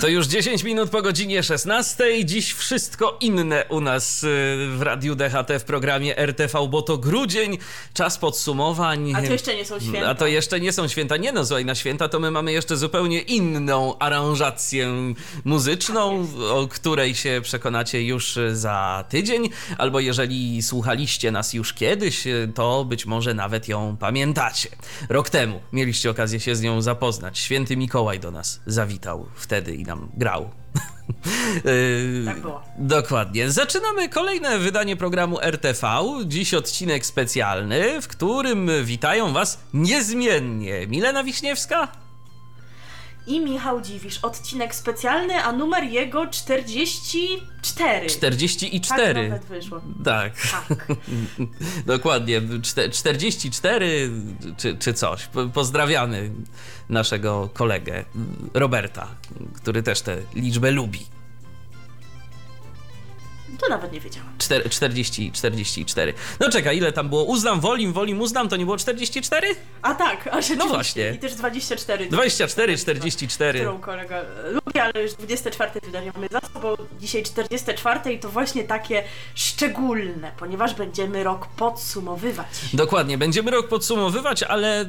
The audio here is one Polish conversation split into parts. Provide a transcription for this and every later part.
To już 10 minut po godzinie 16. Dziś wszystko inne u nas y, w Radiu DHT w programie RTV, bo to grudzień, czas podsumowań. A to jeszcze nie są święta. A to jeszcze nie są święta. Nie no, słuchaj, na święta to my mamy jeszcze zupełnie inną aranżację muzyczną, o której się przekonacie już za tydzień, albo jeżeli słuchaliście nas już kiedyś, to być może nawet ją pamiętacie. Rok temu mieliście okazję się z nią zapoznać. Święty Mikołaj do nas zawitał wtedy i nam grał. Tak było. Dokładnie. Zaczynamy kolejne wydanie programu RTV. Dziś odcinek specjalny, w którym witają Was niezmiennie Milena Wiśniewska i Michał Dziwisz. Odcinek specjalny, a numer jego 44. 44. Tak nawet wyszło. Tak. Tak. Dokładnie. 44 czy, czy coś. Pozdrawiamy naszego kolegę Roberta, który też tę liczbę lubi. To nawet nie wiedziałam. 4, 40, 44. No czekaj, ile tam było? Uznam, wolim, wolim, uznam, to nie było 44? A tak, a rzeczywiście. No właśnie. I też 24. 24, 44. Którą kolega lubi, ale już 24 wydanie mamy za sobą. Dzisiaj 44 i to właśnie takie szczególne, ponieważ będziemy rok podsumowywać. Dokładnie, będziemy rok podsumowywać, ale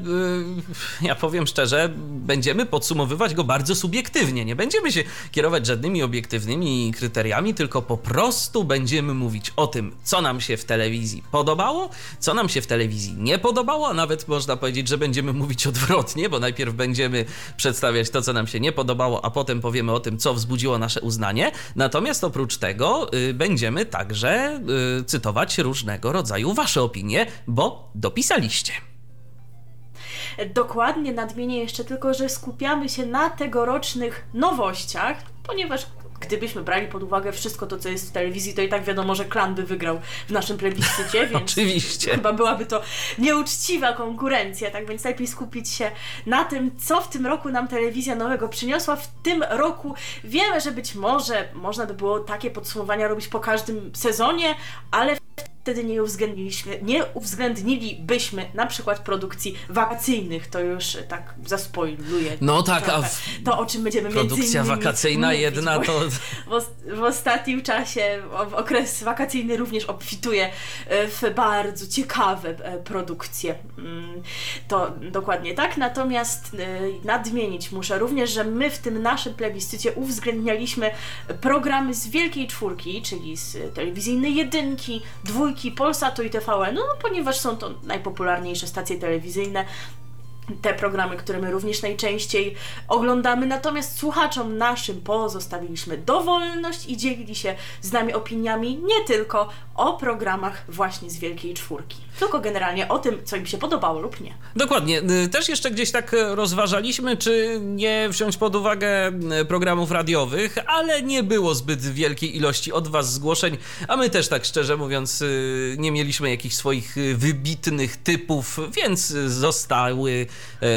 yy, ja powiem szczerze, będziemy podsumowywać go bardzo subiektywnie. Nie będziemy się kierować żadnymi obiektywnymi kryteriami, tylko po prostu będziemy mówić o tym, co nam się w telewizji podobało, co nam się w telewizji nie podobało, a nawet można powiedzieć, że będziemy mówić odwrotnie, bo najpierw będziemy przedstawiać to, co nam się nie podobało, a potem powiemy o tym, co wzbudziło nasze uznanie. Natomiast oprócz tego y, będziemy także y, cytować różnego rodzaju wasze opinie, bo dopisaliście. Dokładnie nadmienię jeszcze tylko, że skupiamy się na tegorocznych nowościach, ponieważ gdybyśmy brali pod uwagę wszystko to, co jest w telewizji, to i tak wiadomo, że klan by wygrał w naszym plebiscycie, więc Oczywiście. chyba byłaby to nieuczciwa konkurencja, tak więc lepiej skupić się na tym, co w tym roku nam telewizja nowego przyniosła. W tym roku wiemy, że być może można by było takie podsumowania robić po każdym sezonie, ale wtedy nie uwzględniliśmy, nie uwzględnilibyśmy na przykład produkcji wakacyjnych, to już tak zaspoiluję. No tak, trochę. a w... to o czym będziemy produkcja wakacyjna mówić, jedna to w, w ostatnim czasie okres wakacyjny również obfituje e, w bardzo ciekawe e, produkcje. Mm, To dokładnie tak. Natomiast e, nadmienić muszę również, że my w tym naszym plebiscycie uwzględnialiśmy programy z Wielkiej Czwórki, czyli z telewizyjnej jedynki, dwójki, Polsatu i TVN, no, ponieważ są to najpopularniejsze stacje telewizyjne te programy, które my również najczęściej oglądamy. Natomiast słuchaczom naszym pozostawiliśmy dowolność i dzielili się z nami opiniami nie tylko o programach właśnie z Wielkiej Czwórki, tylko generalnie o tym, co im się podobało lub nie. Dokładnie. Y, Też jeszcze gdzieś tak rozważaliśmy, czy nie wziąć pod uwagę y, programów radiowych, ale nie było zbyt wielkiej ilości od Was zgłoszeń, a my też tak szczerze mówiąc y, nie mieliśmy jakichś swoich y, wybitnych typów, więc y, zostały y,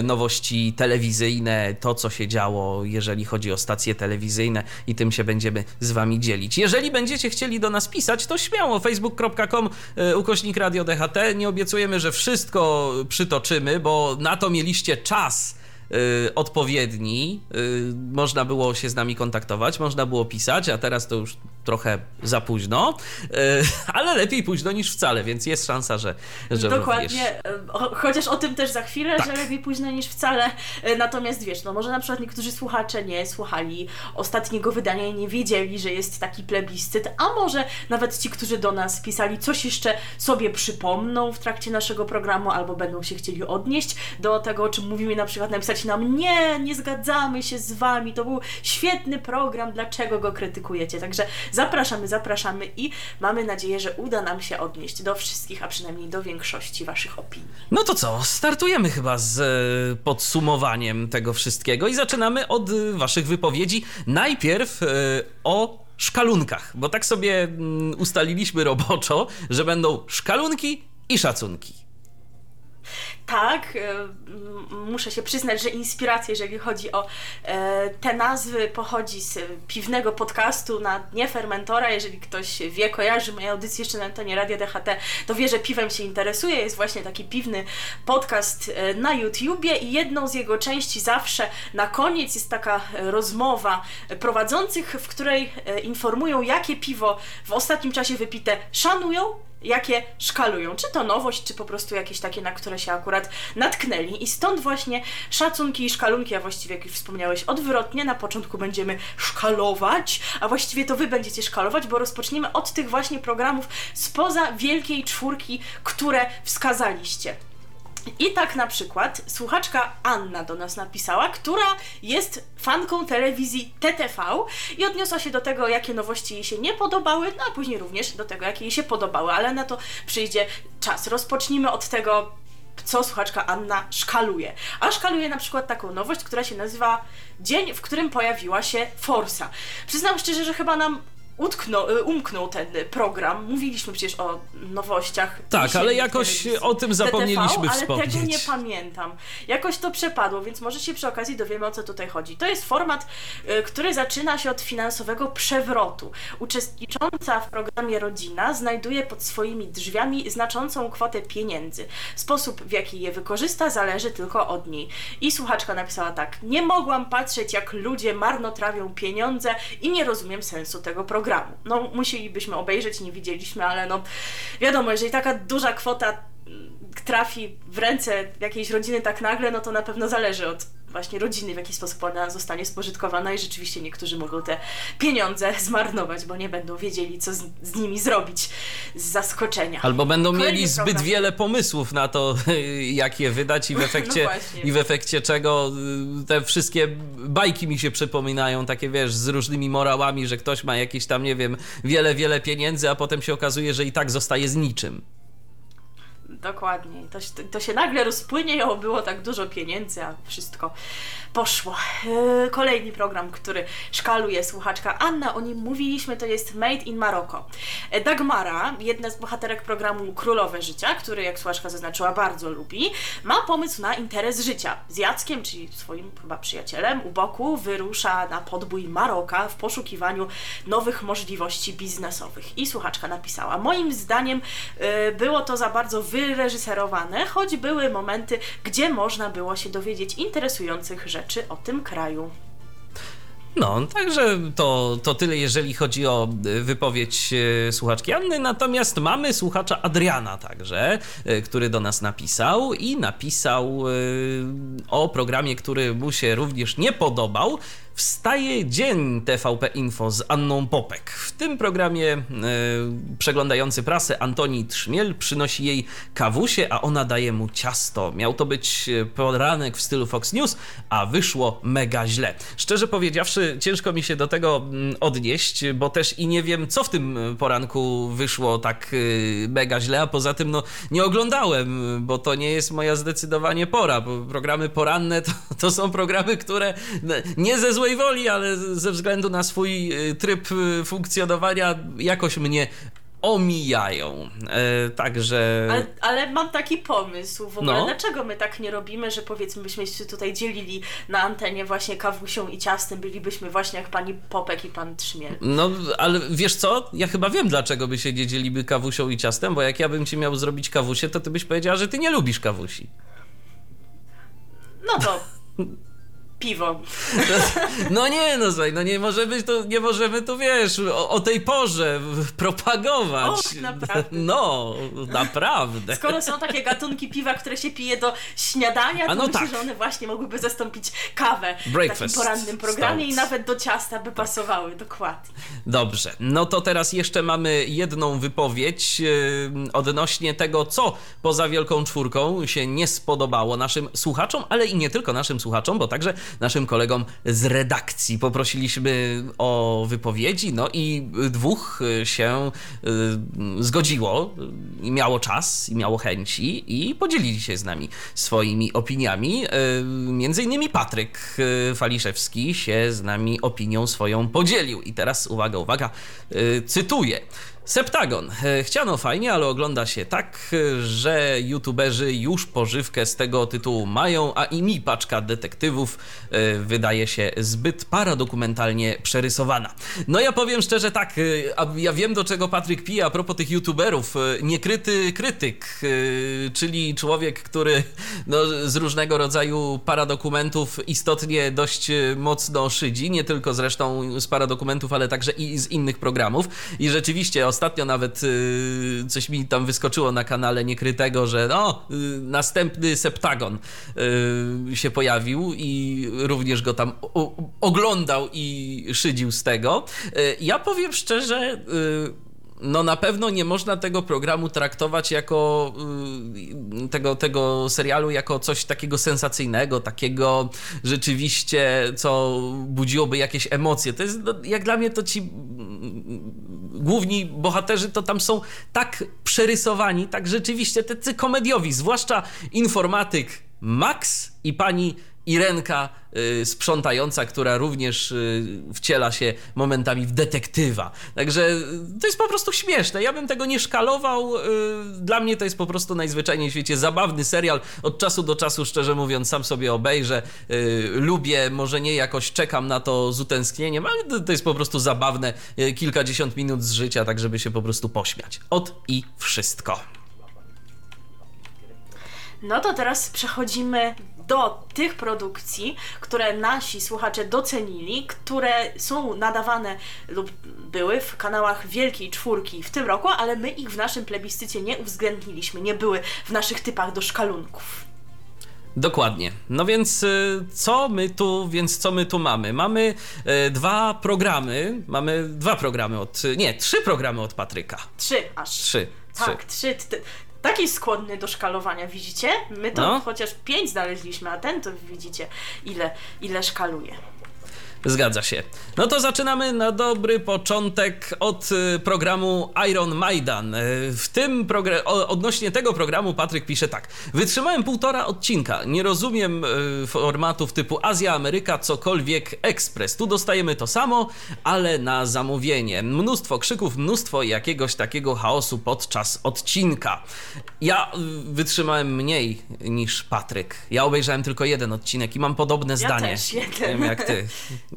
nowości telewizyjne, to co się działo, jeżeli chodzi o stacje telewizyjne i tym się będziemy z Wami dzielić. Jeżeli będziecie chcieli do nas pisać, to śmiało facebook.com y, ukośnik radio DHT. Nie obiecujemy, że wszystko przytoczymy, bo na to mieliście czas y, odpowiedni. Y, można było się z nami kontaktować, można było pisać, a teraz to już trochę za późno, y, ale lepiej późno niż wcale, więc jest szansa, że, że Dokładnie, cho- chociaż o tym też za chwilę, Tak. że lepiej późno niż wcale. Natomiast wiesz, no może na przykład niektórzy słuchacze nie słuchali ostatniego wydania i nie wiedzieli, że jest taki plebiscyt, a może nawet ci, którzy do nas pisali, coś jeszcze sobie przypomną w trakcie naszego programu, albo będą się chcieli odnieść do tego, o czym mówimy, na przykład napisać nam, nie, nie zgadzamy się z wami, to był świetny program, dlaczego go krytykujecie? Także Zapraszamy, zapraszamy i mamy nadzieję, że uda nam się odnieść do wszystkich, a przynajmniej do większości Waszych opinii. No to co, startujemy chyba z e, podsumowaniem tego wszystkiego i zaczynamy od e, Waszych wypowiedzi. Najpierw e, o szkalunkach, bo tak sobie mm, ustaliliśmy roboczo, że będą szkalunki i szacunki. Tak, e, muszę się przyznać, że inspiracja, jeżeli chodzi o e, te nazwy, pochodzi z piwnego podcastu na dnie fermentora. Jeżeli ktoś wie, kojarzy moje audycje jeszcze na antenie Radia DHT, to wie, że piwem się interesuje. Jest właśnie taki piwny podcast e, na YouTubie i jedną z jego części zawsze na koniec jest taka rozmowa prowadzących, w której informują, jakie piwo w ostatnim czasie wypite szanują, jakie szkalują. Czy to nowość, czy po prostu jakieś takie, na które się akurat natknęli. I stąd właśnie szacunki i szkalunki, a właściwie jak już wspomniałeś odwrotnie, na początku będziemy szkalować, a właściwie to wy będziecie szkalować, bo rozpoczniemy od tych właśnie programów spoza wielkiej czwórki, które wskazaliście. I tak na przykład słuchaczka Anna do nas napisała, która jest fanką telewizji TTV i odniosła się do tego, jakie nowości jej się nie podobały, no a później również do tego, jakie jej się podobały, ale na to przyjdzie czas. Rozpocznijmy od tego, co słuchaczka Anna szkaluje. A szkaluje na przykład taką nowość, która się nazywa Dzień, w którym pojawiła się Forsa. Przyznam szczerze, że chyba nam utknął, y, umknął ten program. Mówiliśmy przecież o nowościach. Tak, ale jakoś o tym zapomnieliśmy TTV, ale wspomnieć. tego nie pamiętam. Jakoś to przepadło, więc może się przy okazji dowiemy o co tutaj chodzi. To jest format, y, który zaczyna się od finansowego przewrotu. Uczestnicząca w programie rodzina znajduje pod swoimi drzwiami znaczącą kwotę pieniędzy. Sposób, w jaki je wykorzysta, zależy tylko od niej. I słuchaczka napisała tak: Nie mogłam patrzeć, jak ludzie marnotrawią pieniądze i nie rozumiem sensu tego programu. No, musielibyśmy obejrzeć, nie widzieliśmy, ale no wiadomo, jeżeli taka duża kwota trafi w ręce jakiejś rodziny tak nagle, no to na pewno zależy od właśnie rodziny, w jaki sposób ona zostanie spożytkowana i rzeczywiście niektórzy mogą te pieniądze zmarnować, bo nie będą wiedzieli, co z, z nimi zrobić z zaskoczenia. Albo będą Kolejny mieli zbyt program. wiele pomysłów na to, jak je wydać i w efekcie, No i w efekcie czego y, te wszystkie bajki mi się przypominają, takie wiesz, z różnymi morałami, że ktoś ma jakieś tam, nie wiem, wiele, wiele pieniędzy, a potem się okazuje, że i tak zostaje z niczym. Dokładnie. To, to się nagle rozpłynie, o było tak dużo pieniędzy, a wszystko poszło. Yy, Kolejny program, który szkaluje słuchaczka Anna, o nim mówiliśmy, to jest Made in Morocco. E, Dagmara, jedna z bohaterek programu Królowe Życia, który, jak słuchaczka zaznaczyła, bardzo lubi, ma pomysł na interes życia. Z Jackiem, czyli swoim chyba przyjacielem, u boku wyrusza na podbój Maroka w poszukiwaniu nowych możliwości biznesowych. I słuchaczka napisała, moim zdaniem y, było to za bardzo wyreżyserowane, choć były momenty, gdzie można było się dowiedzieć interesujących rzeczy o tym kraju. No, także to, to tyle, jeżeli chodzi o y, wypowiedź y, słuchaczki Anny. Natomiast mamy słuchacza Adriana także, y, który do nas napisał i napisał o programie, który mu się również nie podobał. Wstaje dzień TVP Info z Anną Popek. W tym programie y, przeglądający prasę Antoni Trzmiel przynosi jej kawusie, a ona daje mu ciasto. Miał to być y, poranek w stylu Fox News, a wyszło mega źle. Szczerze powiedziawszy, ciężko mi się do tego mm, odnieść, bo też i nie wiem, co w tym y, poranku wyszło tak y, mega źle, a poza tym no, nie oglądałem, bo to nie jest moja zdecydowanie pora, bo programy poranne to, to są programy, które nie ze złej woli, ale ze względu na swój y, tryb y, funkcjonowania jakoś mnie omijają. E, także... Ale, ale mam taki pomysł w ogóle, No. dlaczego my tak nie robimy, że powiedzmy byśmy się tutaj dzielili na antenie właśnie kawusią i ciastem, bylibyśmy właśnie jak pani Popek i pan Trzmiel. No, ale wiesz co? Ja chyba wiem, dlaczego by się nie dzieliby kawusią i ciastem, bo jak ja bym ci miał zrobić kawusie, to ty byś powiedziała, że ty nie lubisz kawusi. No to piwo. No nie, no słuchaj, no nie możemy tu, nie możemy tu, wiesz, o, o tej porze propagować. Och, naprawdę. No, naprawdę. Skoro są takie gatunki piwa, które się pije do śniadania, to no myślę, tak. że one właśnie mogłyby zastąpić kawę w Breakfast takim porannym programie stout. i nawet do ciasta by pasowały, dokładnie. Dobrze, no to teraz jeszcze mamy jedną wypowiedź yy, odnośnie tego, co poza Wielką Czwórką się nie spodobało naszym słuchaczom, ale i nie tylko naszym słuchaczom, bo także naszym kolegom z redakcji. Poprosiliśmy o wypowiedzi, no i dwóch się y, zgodziło i miało czas, i miało chęci i podzielili się z nami swoimi opiniami. Y, między innymi Patryk y, Faliszewski się z nami opinią swoją podzielił. I teraz uwaga, uwaga, cytuję. Septagon. E, chciano fajnie, ale ogląda się tak, że youtuberzy już pożywkę z tego tytułu mają, a i mi paczka detektywów e, wydaje się zbyt paradokumentalnie przerysowana. No ja powiem szczerze tak, e, ja wiem do czego Patryk pije a propos tych youtuberów. Niekryty krytyk, czyli człowiek, który no, z różnego rodzaju paradokumentów istotnie dość mocno szydzi, nie tylko zresztą z paradokumentów, ale także i z innych programów. I rzeczywiście ostatnio nawet y, coś mi tam wyskoczyło na kanale niekrytego, że no, y, następny septagon y, się pojawił i również go tam oglądał i szydził z tego. Ja powiem szczerze, no na pewno nie można tego programu traktować jako tego, tego serialu jako coś takiego sensacyjnego, takiego rzeczywiście, co budziłoby jakieś emocje. To jest, no, jak dla mnie to ci główni bohaterzy to tam są tak przerysowani, tak rzeczywiście tacy komediowi, zwłaszcza informatyk Max i pani Irenka y, sprzątająca, która również y, wciela się momentami w detektywa. Także y, to jest po prostu śmieszne. Ja bym tego nie szkalował. Y, dla mnie to jest po prostu najzwyczajniej w świecie zabawny serial. Od czasu do czasu, szczerze mówiąc, sam sobie obejrzę. Y, lubię, może nie jakoś czekam na to z utęsknieniem, ale to jest po prostu zabawne. Y, kilkadziesiąt minut z życia, tak żeby się po prostu pośmiać. Od i wszystko. No to teraz przechodzimy do tych produkcji, które nasi słuchacze docenili, które są nadawane lub były w kanałach Wielkiej Czwórki w tym roku, ale my ich w naszym plebiscycie nie uwzględniliśmy, nie były w naszych typach do szkalunków. Dokładnie. No więc y, co my tu, więc co my tu mamy? Mamy y, dwa programy, mamy dwa programy od, nie, trzy programy od Patryka. Trzy aż. Trzy. Tak, trzy. trzy taki skłonny do szkalowania, widzicie? My to no. chociaż pięć znaleźliśmy, a ten to widzicie, ile, ile szkaluje. Zgadza się. No to zaczynamy na dobry początek od y, programu Iron Maidan. Y, w tym progr- odnośnie tego programu Patryk pisze tak. Wytrzymałem półtora odcinka. Nie rozumiem y, formatów typu Azja, Ameryka, cokolwiek ekspres. Tu dostajemy to samo, ale na zamówienie. Mnóstwo krzyków, mnóstwo jakiegoś takiego chaosu podczas odcinka. Ja wytrzymałem mniej niż Patryk. Ja obejrzałem tylko jeden odcinek i mam podobne ja zdanie. Też jeden. Wiem jak ty.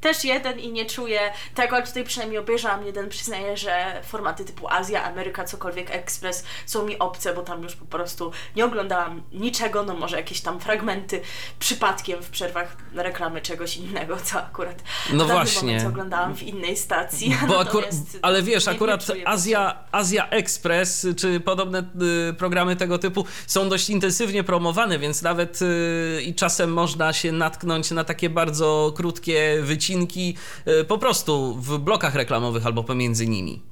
też jeden i nie czuję tego, ale tutaj przynajmniej obejrzałam jeden, przyznaję, że formaty typu Azja, Ameryka, cokolwiek, Express są mi obce, bo tam już po prostu nie oglądałam niczego, no może jakieś tam fragmenty przypadkiem w przerwach reklamy czegoś innego, co akurat no w właśnie oglądałam w innej stacji. Bo akurat, ale wiesz, akurat Azja, Azja Express czy podobne y, programy tego typu są dość intensywnie promowane, więc nawet y, i czasem można się natknąć na takie bardzo krótkie wycinki odcinki e, po prostu w blokach reklamowych albo pomiędzy nimi.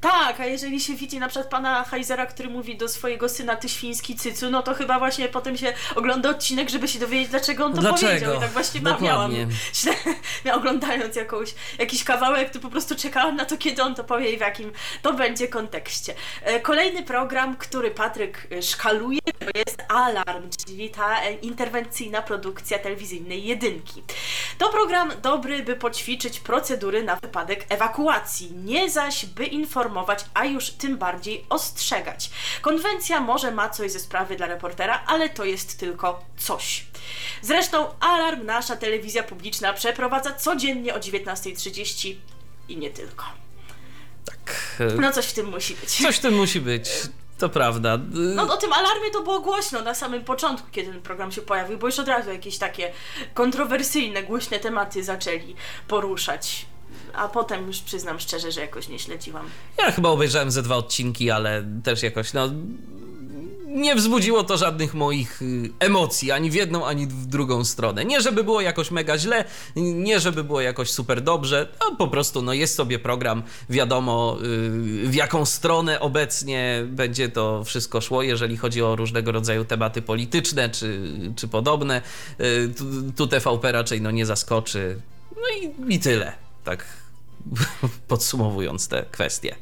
Tak, a jeżeli się widzi na przykład pana Heizera, który mówi do swojego syna ty świński cycu, no to chyba właśnie potem się ogląda odcinek, żeby się dowiedzieć, dlaczego on to dlaczego? powiedział. I tak właśnie Dokładnie. miałam. Oglądając jakąś, jakiś kawałek, to po prostu czekałam na to, kiedy on to powie i w jakim to będzie kontekście. E, kolejny program, który Patryk e, szkaluje, to jest Alarm, czyli ta e, interwencyjna produkcja telewizyjnej jedynki. To program dobry, by poćwiczyć procedury na wypadek ewakuacji, nie zaś by informować informować, a już tym bardziej ostrzegać. Konwencja może ma coś ze sprawy dla reportera, ale to jest tylko coś. Zresztą alarm nasza telewizja publiczna przeprowadza codziennie o 19.30 i nie tylko. Tak. No coś w tym musi być. Coś w tym musi być. To prawda. No o tym alarmie to było głośno na samym początku, kiedy ten program się pojawił, bo już od razu jakieś takie kontrowersyjne, głośne tematy zaczęli poruszać a potem już przyznam szczerze, że jakoś nie śledziłam. Ja chyba obejrzałem ze dwa odcinki, ale też jakoś, no nie wzbudziło to żadnych moich y, emocji, ani w jedną, ani w drugą stronę. Nie, żeby było jakoś mega źle, nie, żeby było jakoś super dobrze, no po prostu no, jest sobie program, wiadomo y, w jaką stronę obecnie będzie to wszystko szło, jeżeli chodzi o różnego rodzaju tematy polityczne czy, czy podobne. Y, tu, tu TVP raczej no, nie zaskoczy. No i, i tyle, tak podsumowując te kwestie.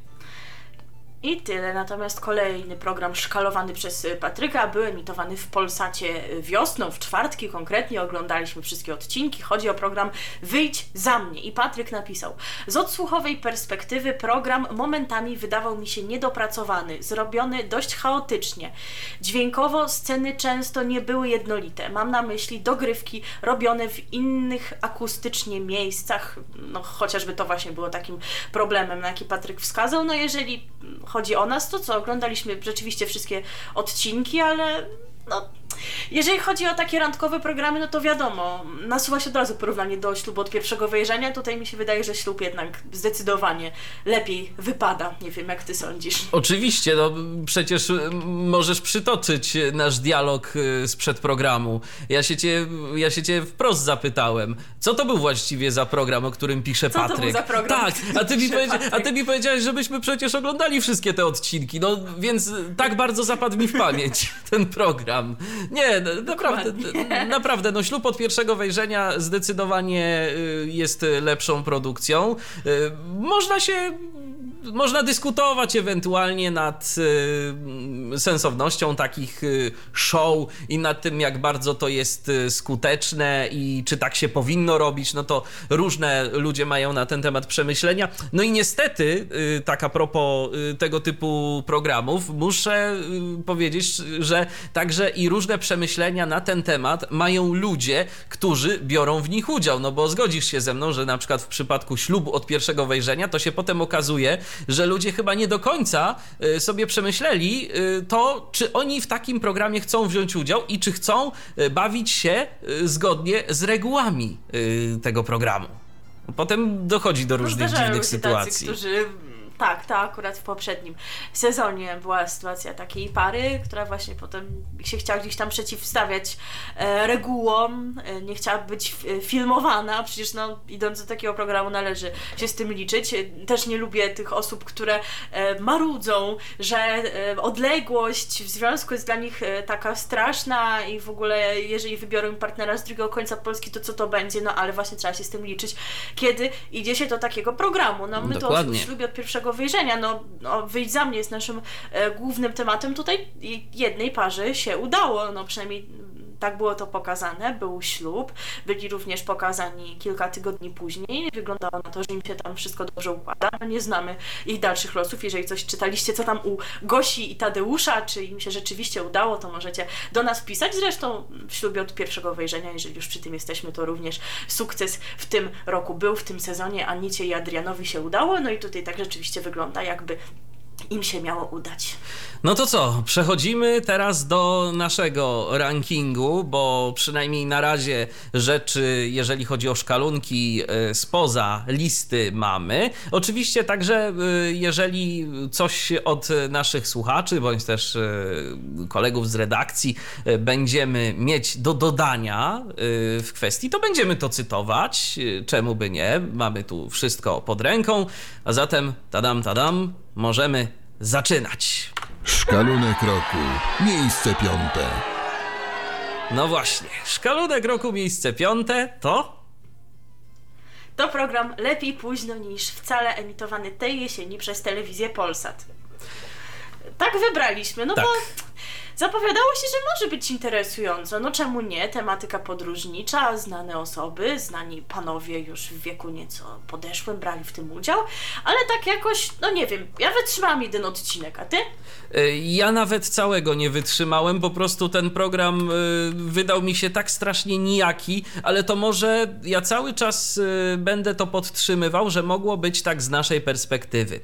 I tyle. Natomiast kolejny program szkalowany przez y, Patryka był emitowany w Polsacie y, wiosną, w czwartki konkretnie. Oglądaliśmy wszystkie odcinki. Chodzi o program Wyjdź za mnie. I Patryk napisał: Z odsłuchowej perspektywy program momentami wydawał mi się niedopracowany, zrobiony dość chaotycznie. Dźwiękowo sceny często nie były jednolite. Mam na myśli dogrywki robione w innych akustycznie miejscach. No chociażby to właśnie było takim problemem, na jaki Patryk wskazał. No jeżeli chodzi o nas, to co? Oglądaliśmy rzeczywiście wszystkie odcinki, ale no, jeżeli chodzi o takie randkowe programy, no to wiadomo, nasuwa się od razu porównanie do ślubu od pierwszego wejrzenia. Tutaj mi się wydaje, że ślub jednak zdecydowanie lepiej wypada. Nie wiem, jak ty sądzisz. Oczywiście, no przecież możesz przytoczyć nasz dialog y, sprzed programu. Ja się cię, ja się cię wprost zapytałem, co to był właściwie za program, o którym pisze co Patryk? To był za program, tak, a ty, mi a ty mi powiedziałeś, żebyśmy przecież oglądali wszystkie te odcinki, no więc tak bardzo zapadł mi w pamięć ten program. Nie, naprawdę, naprawdę, no ślub od pierwszego wejrzenia zdecydowanie y, jest lepszą produkcją. Y, można się można dyskutować ewentualnie nad y, sensownością takich y, show i nad tym, jak bardzo to jest y, skuteczne i czy tak się powinno robić. No to różne ludzie mają na ten temat przemyślenia. No i niestety, tak a propos tego typu programów, muszę powiedzieć, że także i różne przemyślenia na ten temat mają ludzie, którzy biorą w nich udział. No bo zgodzisz się ze mną, że na przykład w przypadku ślubu od pierwszego wejrzenia, to się potem okazuje, że ludzie chyba nie do końca y, sobie przemyśleli y, to, czy oni w takim programie chcą wziąć udział i czy chcą y, bawić się zgodnie z regułami tego programu. Potem dochodzi do no, różnych no, dziwnych sytuacji. Tacy, którzy tak, to akurat w poprzednim sezonie była sytuacja takiej pary, która właśnie potem się chciała gdzieś tam przeciwstawiać e, regułom, e, nie chciała być filmowana, przecież no, idąc do takiego programu należy się z tym liczyć. E, też nie lubię tych osób, które e, marudzą, że e, odległość w związku jest dla nich e, taka straszna i w ogóle jeżeli wybiorą partnera z drugiego końca Polski, to co to będzie? No ale właśnie trzeba się z tym liczyć, kiedy idzie się do takiego programu. No my Dokładnie. to w ślubie od pierwszego wyjrzenia. No, no wyjść za mnie jest naszym e, głównym tematem. Tutaj jednej parze się udało, no przynajmniej tak było to pokazane, był ślub, byli również pokazani kilka tygodni później. Wyglądało na to, że im się tam wszystko dobrze układa. No nie znamy ich dalszych losów. Jeżeli coś czytaliście, co tam u Gosi i Tadeusza, czy im się rzeczywiście udało, to możecie do nas pisać. Zresztą w ślubie od pierwszego wejrzenia, jeżeli już przy tym jesteśmy, to również sukces w tym roku był, w tym sezonie Anicie i Adrianowi się udało. No i tutaj tak rzeczywiście wygląda, jakby im się miało udać. No to co, przechodzimy teraz do naszego rankingu, bo przynajmniej na razie rzeczy, jeżeli chodzi o szkalunki, e, spoza listy mamy. Oczywiście także, e, jeżeli coś od naszych słuchaczy, bądź też e, kolegów z redakcji będziemy mieć do dodania w kwestii, to będziemy to cytować. Czemu by nie? Mamy tu wszystko pod ręką. A zatem, tadam, tadam, możemy zaczynać. Szkalunek roku, miejsce piąte. No właśnie, szkalunek roku, miejsce piąte to. To program lepiej późno niż wcale emitowany tej jesieni przez telewizję Polsat. Tak wybraliśmy, no tak. bo Zapowiadało się, że może być interesująco. No czemu nie? Tematyka podróżnicza, znane osoby, znani panowie już w wieku nieco podeszłym brali w tym udział, ale tak jakoś, no nie wiem, ja wytrzymałam jeden odcinek, a ty? E, ja nawet całego nie wytrzymałem, po prostu ten program e, wydał mi się tak strasznie nijaki, ale to może ja cały czas e, będę to podtrzymywał, że mogło być tak z naszej perspektywy.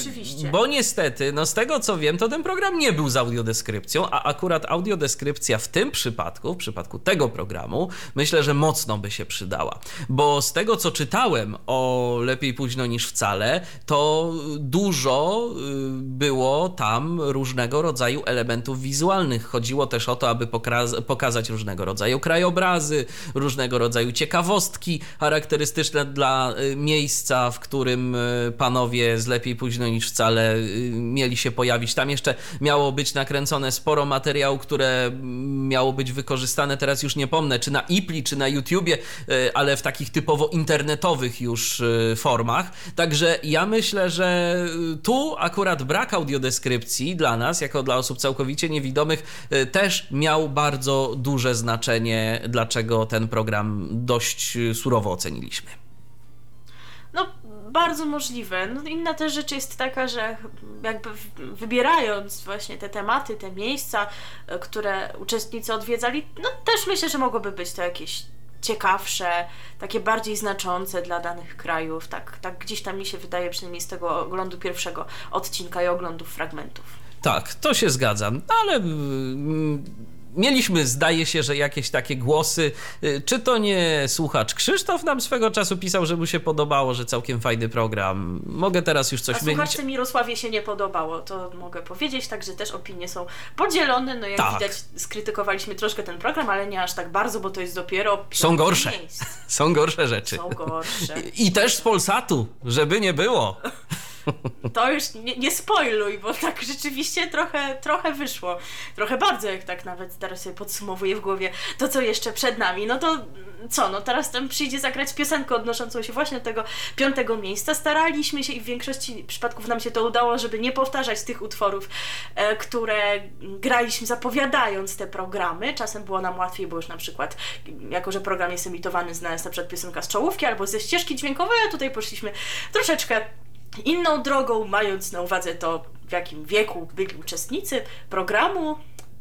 Oczywiście. Bo niestety, no z tego co wiem, to ten program nie był z audiodeskripcji audiodeskrypcją, a akurat audiodeskrypcja w tym przypadku, w przypadku tego programu, myślę, że mocno by się przydała. Bo z tego, co czytałem o lepiej późno niż wcale, to dużo y, było tam różnego rodzaju elementów wizualnych. Chodziło też o to, aby pokazać różnego rodzaju krajobrazy, różnego rodzaju ciekawostki charakterystyczne dla y, miejsca, w którym y, panowie z lepiej późno niż wcale mieli się pojawić. Tam jeszcze miało być nakręcone sporo materiału, które miało być wykorzystane, teraz już nie pomnę, czy na Ipli, czy na YouTubie, ale w takich typowo internetowych już formach. Także ja myślę, że tu akurat brak audiodeskrypcji dla nas, jako dla osób całkowicie niewidomych, też miał bardzo duże znaczenie, dlaczego ten program dość surowo oceniliśmy. No, bardzo możliwe. No, inna też rzecz jest taka, że jakby wybierając właśnie te tematy, te miejsca, y, które uczestnicy odwiedzali, no też myślę, że mogłoby być to jakieś ciekawsze, takie bardziej znaczące dla danych krajów. Tak, tak gdzieś tam mi się wydaje, przynajmniej z tego oglądu pierwszego odcinka i oglądów fragmentów. Tak, to się zgadza, ale mm, mieliśmy, zdaje się, że jakieś takie głosy. Y, czy to nie słuchacz Krzysztof nam swego czasu pisał, że mu się podobało, że całkiem fajny program. Mogę teraz już coś mylić. słuchaczce Mirosławie się nie podobało, to mogę powiedzieć, także też opinie są podzielone. No jak tak. widać, skrytykowaliśmy troszkę ten program, ale nie aż tak bardzo, bo to jest dopiero Są gorsze. Są gorsze rzeczy. Są gorsze. I też z Polsatu, żeby nie było. To już nie, nie spoiluj, bo tak rzeczywiście trochę, trochę wyszło. Trochę bardzo, jak tak nawet teraz sobie podsumowuję w głowie to, co jeszcze przed nami. No to co, no teraz tam przyjdzie zagrać piosenkę odnoszącą się właśnie do tego piątego miejsca. Staraliśmy się i w większości przypadków nam się to udało, żeby nie powtarzać tych utworów, e, które graliśmy zapowiadając te programy. Czasem było nam łatwiej, bo już na przykład, jako że program jest emitowany, znalazł na przykład piosenka z czołówki albo ze ścieżki dźwiękowej, a tutaj poszliśmy troszeczkę inną drogą, mając na uwadze to, w jakim wieku byli uczestnicy programu,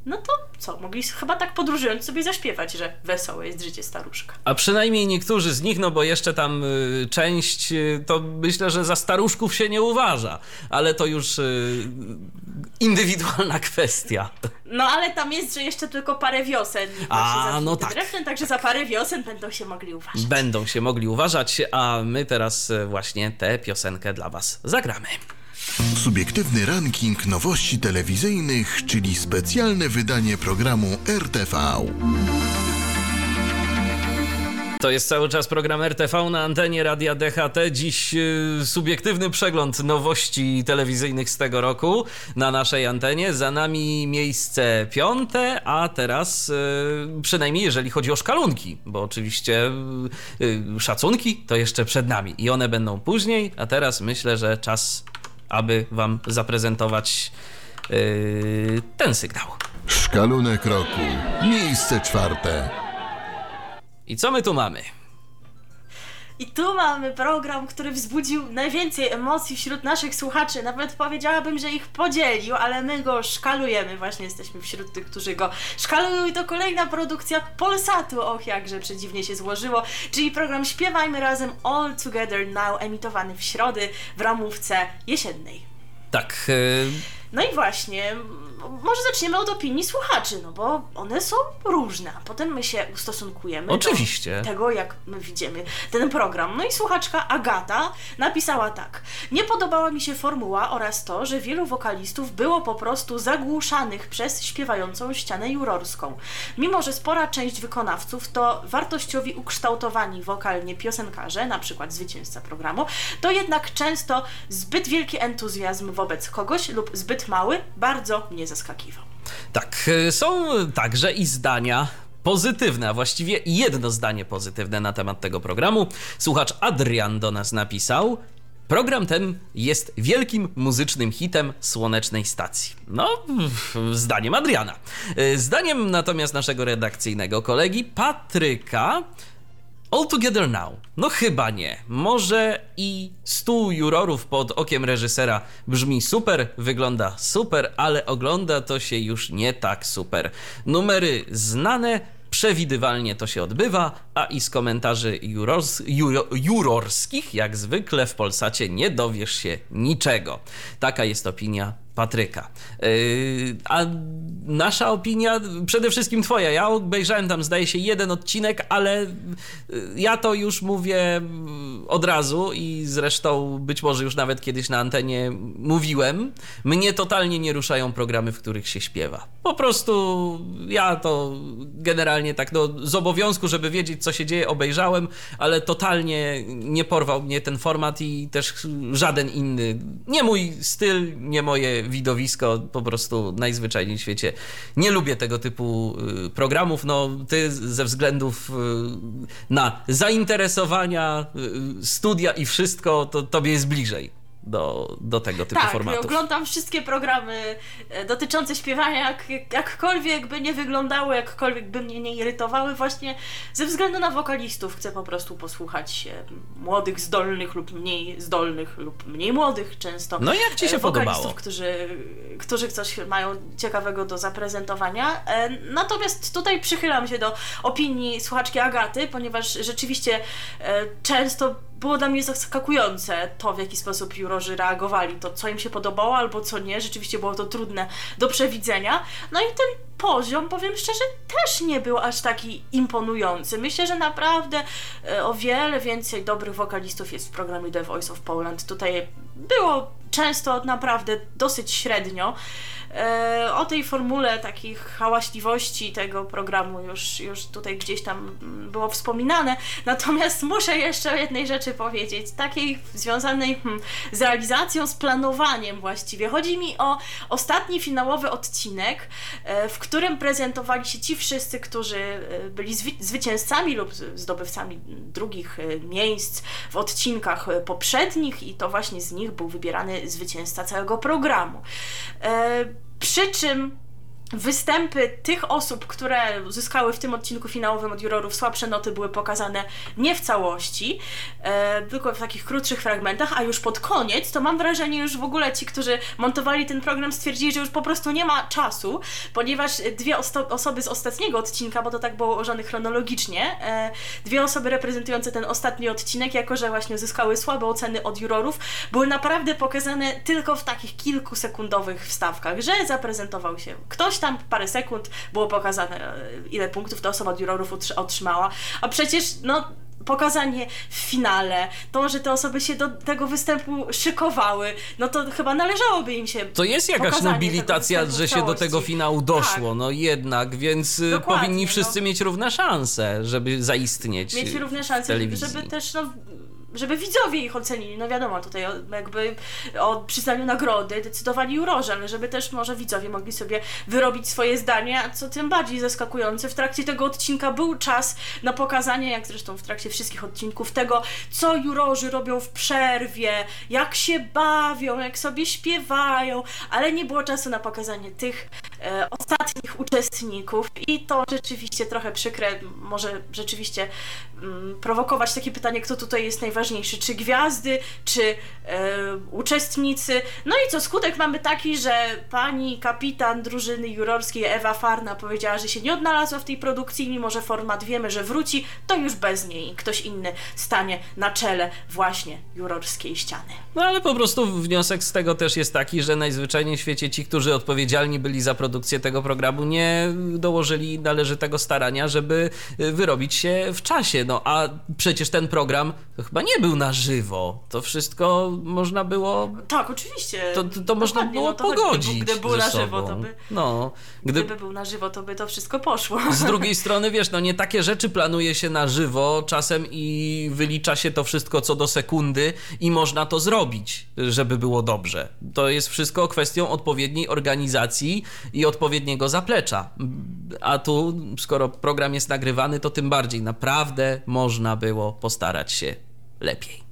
no to co, mogli chyba tak podróżując sobie zaśpiewać, że wesołe jest życie staruszka. A przynajmniej niektórzy z nich, no bo jeszcze tam y, część, y, to myślę, że za staruszków się nie uważa, ale to już y, indywidualna kwestia. No ale tam jest, że jeszcze tylko parę wiosen. A, no tak. Refren, także za parę wiosen będą się mogli uważać. Będą się mogli uważać, a my teraz właśnie tę piosenkę dla Was zagramy. Subiektywny ranking nowości telewizyjnych, czyli specjalne wydanie programu RTV. To jest cały czas program RTV na antenie Radia DHT. Dziś y, subiektywny przegląd nowości telewizyjnych z tego roku na naszej antenie. Za nami miejsce piąte, a teraz y, przynajmniej jeżeli chodzi o szkalunki, bo oczywiście y, szacunki to jeszcze przed nami i one będą później, a teraz myślę, że czas aby Wam zaprezentować yy, ten sygnał. Szkalunek roku, miejsce czwarte. I co my tu mamy? I tu mamy program, który wzbudził najwięcej emocji wśród naszych słuchaczy. Nawet powiedziałabym, że ich podzielił, ale my go szkalujemy. Właśnie jesteśmy wśród tych, którzy go szkalują. I to kolejna produkcja Polsatu. Och, jakże przedziwnie się złożyło. Czyli program Śpiewajmy Razem All Together Now, emitowany w środy w ramówce jesiennej. Tak. Y no i właśnie, może zaczniemy od opinii słuchaczy, no bo one są różne, a potem my się ustosunkujemy Oczywiście. do tego, jak my widzimy ten program. No i słuchaczka Agata napisała tak. Nie podobała mi się formuła oraz to, że wielu wokalistów było po prostu zagłuszanych przez śpiewającą ścianę jurorską. Mimo, że spora część wykonawców to wartościowi ukształtowani wokalnie piosenkarze, na przykład zwycięzca programu, to jednak często zbyt wielki entuzjazm wobec kogoś lub zbyt mały bardzo mnie zaskakiwał. Tak, y, są także i zdania pozytywne, a właściwie jedno zdanie pozytywne na temat tego programu. Słuchacz Adrian do nas napisał. Program ten jest wielkim muzycznym hitem słonecznej stacji. No, zdaniem Adriana. Y, zdaniem natomiast naszego redakcyjnego kolegi Patryka All Together Now. No chyba nie. Może i stu jurorów pod okiem reżysera brzmi super, wygląda super, ale ogląda to się już nie tak super. Numery znane, przewidywalnie to się odbywa, a i z komentarzy jurors, juro, jurorskich, jak zwykle w Polsacie, nie dowiesz się niczego. Taka jest opinia Patryka. Yy, a nasza opinia, przede wszystkim twoja. Ja obejrzałem tam, zdaje się, jeden odcinek, ale yy, ja to już mówię yy, od razu i zresztą być może już nawet kiedyś na antenie mówiłem. Mnie totalnie nie ruszają programy, w których się śpiewa. Po prostu ja to generalnie tak no, z obowiązku, żeby wiedzieć, co się dzieje, obejrzałem, ale totalnie nie porwał mnie ten format i też żaden inny. Nie mój styl, nie moje widowisko, po prostu najzwyczajniej w świecie. Nie lubię tego typu y, programów. No, ty ze względów y, na zainteresowania, y, studia i wszystko, to tobie jest bliżej do, do tego typu tak, formatów. oglądam wszystkie programy e, dotyczące śpiewania, jak, jakkolwiek by nie wyglądały, jakkolwiek by mnie nie irytowały, właśnie ze względu na wokalistów chcę po prostu posłuchać e, młodych, zdolnych lub mniej zdolnych lub mniej młodych często. No i jak ci się e, wokalistów, podobało? Którzy, którzy coś mają ciekawego do zaprezentowania. Natomiast tutaj przychylam się do opinii słuchaczki Agaty, ponieważ rzeczywiście często było dla mnie zaskakujące to, w jaki sposób jurorzy reagowali, to co im się podobało albo co nie. Rzeczywiście było to trudne do przewidzenia. No i ten poziom, powiem szczerze, też nie był aż taki imponujący. Myślę, że naprawdę e, o wiele więcej dobrych wokalistów jest w programie The Voice of Poland. Tutaj było często naprawdę dosyć średnio. E, O tej formule takich hałaśliwości tego programu już, już tutaj gdzieś tam mm, było wspominane. Natomiast muszę jeszcze o jednej rzeczy powiedzieć, takiej związanej hmm, z realizacją, z planowaniem właściwie. Chodzi mi o ostatni finałowy odcinek, e, w którym prezentowali się ci wszyscy, którzy e, byli zwy- zwycięzcami lub zdobywcami drugich miejsc w odcinkach poprzednich i to właśnie z nich był wybierany zwycięzca całego programu. Przy czym występy tych osób, które uzyskały w tym odcinku finałowym od jurorów słabsze noty, były pokazane nie w całości, e, tylko w takich krótszych fragmentach, a już pod koniec, to mam wrażenie, już w ogóle ci, którzy montowali ten program, stwierdzili, że już po prostu nie ma czasu, ponieważ dwie osoby z ostatniego odcinka, bo to tak było ułożone chronologicznie, e, dwie osoby reprezentujące ten ostatni odcinek, jako że właśnie uzyskały słabe oceny od jurorów, były naprawdę pokazane tylko w takich kilkusekundowych wstawkach, że zaprezentował się ktoś tam, parę sekund, było pokazane, e, ile punktów ta osoba od jurorów otrzymała, a przecież, no, pokazanie w finale, to, że te osoby się do tego występu szykowały, no to chyba należałoby im się To jest jakaś nobilitacja, że się do tego finału doszło, Tak. no jednak, więc y, Dokładnie, powinni no. wszyscy mieć równe szanse, żeby zaistnieć mieć równe szanse, żeby też no, żeby widzowie ich ocenili. No wiadomo, tutaj jakby o przyznaniu nagrody decydowali jurorzy, ale żeby też może widzowie mogli sobie wyrobić swoje zdanie, a co tym bardziej zaskakujące, w trakcie tego odcinka był czas na pokazanie, jak zresztą w trakcie wszystkich odcinków, tego, co jurorzy robią w przerwie, jak się bawią, jak sobie śpiewają, ale nie było czasu na pokazanie tych e, ostatnich uczestników i to rzeczywiście trochę przykre, może rzeczywiście mm, prowokować takie pytanie, kto tutaj jest najważniejszy, czy gwiazdy, czy e, uczestnicy. No i co, skutek mamy taki, że pani kapitan drużyny jurorskiej Ewa Farna powiedziała, że się nie odnalazła w tej produkcji, mimo że format wiemy, że wróci, to już bez niej ktoś inny stanie na czele właśnie jurorskiej ściany. No ale po prostu wniosek z tego też jest taki, że najzwyczajniej w świecie ci, którzy odpowiedzialni byli za produkcję tego programu, nie dołożyli należytego starania, żeby y, wyrobić się w czasie. No a przecież ten program to chyba nie był na żywo. To wszystko można było. Tak, oczywiście. To, to, to można było no to pogodzić. Gdyby, był na żywo, to by. No, gdy, Gdyby był na żywo, to by to wszystko poszło. z drugiej strony, wiesz, no nie takie rzeczy planuje się na żywo czasem i wylicza się to wszystko co do sekundy i można to zrobić, żeby było dobrze. To jest wszystko kwestią odpowiedniej organizacji i odpowiedniego zaplecza. A tu, skoro program jest nagrywany, to tym bardziej naprawdę można było postarać się lepiej.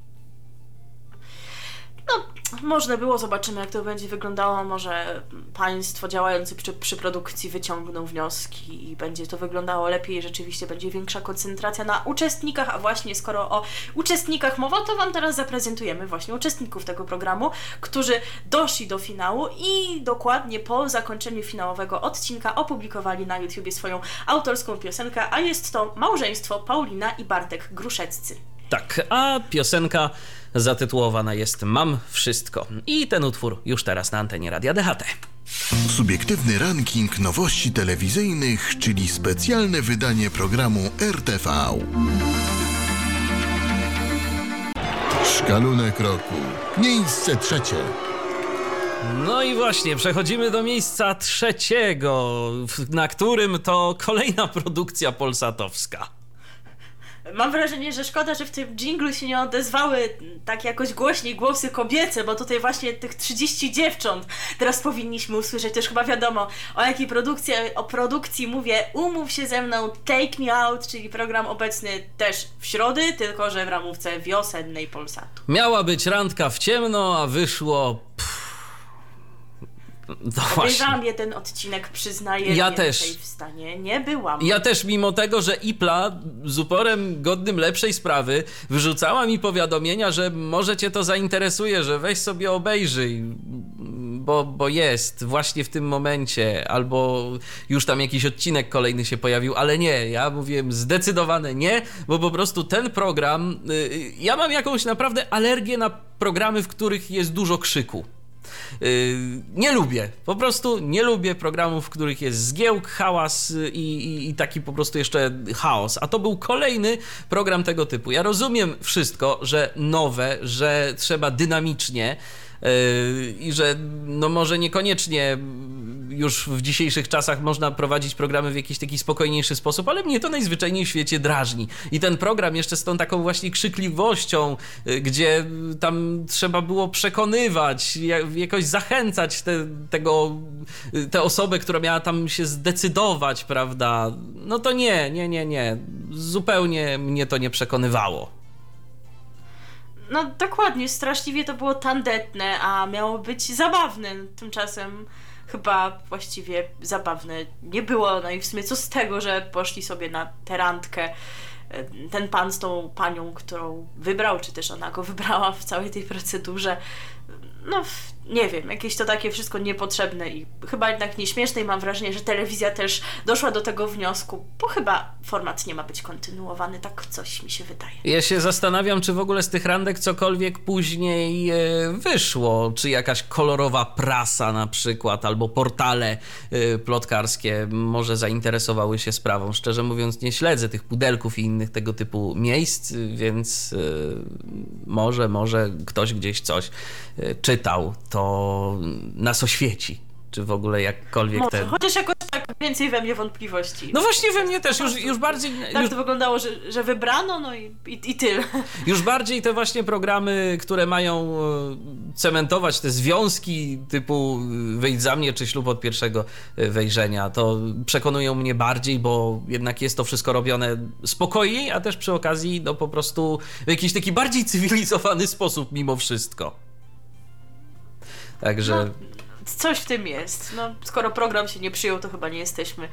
No, można było, zobaczymy jak to będzie wyglądało. Może państwo działający przy, przy produkcji wyciągną wnioski i będzie to wyglądało lepiej. Rzeczywiście będzie większa koncentracja na uczestnikach, a właśnie skoro o uczestnikach mowa, to Wam teraz zaprezentujemy właśnie uczestników tego programu, którzy doszli do finału i dokładnie po zakończeniu finałowego odcinka opublikowali na YouTubie swoją autorską piosenkę, a jest to małżeństwo Paulina i Bartek Gruszeccy. Tak, a piosenka zatytułowana jest Mam wszystko. I ten utwór już teraz na antenie Radia DHT. Subiektywny ranking nowości telewizyjnych, czyli specjalne wydanie programu RTV. Szkalunek roku. Miejsce trzecie. No i właśnie, przechodzimy do miejsca trzeciego, na którym to kolejna produkcja polsatowska. Mam wrażenie, że szkoda, że w tym dżinglu się nie odezwały tak jakoś głośniej głosy kobiece, bo tutaj właśnie tych 30 dziewcząt teraz powinniśmy usłyszeć. Też chyba wiadomo, o jakiej produkcji, o produkcji mówię. Umów się ze mną, Take Me Out, czyli program obecny też w środy, tylko że w ramówce wiosennej Polsatu. Miała być randka w ciemno, a wyszło... Pff, no. Obejrzałam jeden odcinek, przyznaję, Ja też. w stanie nie byłam. Ja też, mimo tego, że Ipla z uporem godnym lepszej sprawy wyrzucała mi powiadomienia, że może cię to zainteresuje, że weź sobie obejrzyj, bo, bo jest właśnie w tym momencie, albo już tam jakiś odcinek kolejny się pojawił, ale nie, ja mówiłem zdecydowane nie, bo po prostu ten program, y, ja mam jakąś naprawdę alergię na programy, w których jest dużo krzyku. Yy, nie lubię, po prostu nie lubię programów, w których jest zgiełk, hałas y, i, i, i taki po prostu jeszcze chaos. A to był kolejny program tego typu. Ja rozumiem wszystko, że nowe, że trzeba dynamicznie i że no może niekoniecznie już w dzisiejszych czasach można prowadzić programy w jakiś taki spokojniejszy sposób, ale mnie to najzwyczajniej w świecie drażni. I ten program jeszcze z tą taką właśnie krzykliwością, y, gdzie tam trzeba było przekonywać, ja- jakoś zachęcać te, tego, y, tę osobę, która miała tam się zdecydować, prawda? No to nie, nie, nie, nie. Zupełnie mnie to nie przekonywało. No dokładnie, straszliwie to było tandetne, a miało być zabawne. Tymczasem chyba właściwie zabawne nie było. No i w sumie co z tego, że poszli sobie na tę randkę e, ten pan z tą panią, którą wybrał, czy też ona go wybrała w całej tej procedurze. No, nie wiem, jakieś to takie wszystko niepotrzebne i chyba jednak nieśmieszne i mam wrażenie, że telewizja też doszła do tego wniosku, bo chyba format nie ma być kontynuowany, tak coś mi się wydaje. Ja się zastanawiam, czy w ogóle z tych randek cokolwiek później e, wyszło. Czy jakaś kolorowa prasa na przykład, albo portale e, plotkarskie może zainteresowały się sprawą. Szczerze mówiąc, nie śledzę tych pudelków i innych tego typu miejsc, więc e, może, może ktoś gdzieś coś czytał, to nas oświeci. Czy w ogóle jakkolwiek Może, ten. chociaż jakoś tak więcej we mnie wątpliwości. No właśnie we mnie też, już, już bardziej. tak Już to wyglądało, że, że wybrano, no i, i, i tyle. Już bardziej te właśnie programy, które mają e, cementować te związki typu e, wyjdź za mnie czy ślub od pierwszego e, wejrzenia, to przekonują mnie bardziej, bo jednak jest to wszystko robione spokojniej, a też przy okazji no po prostu w jakiś taki bardziej cywilizowany sposób mimo wszystko. Także Coś w tym jest. No, skoro program się nie przyjął, to chyba nie jesteśmy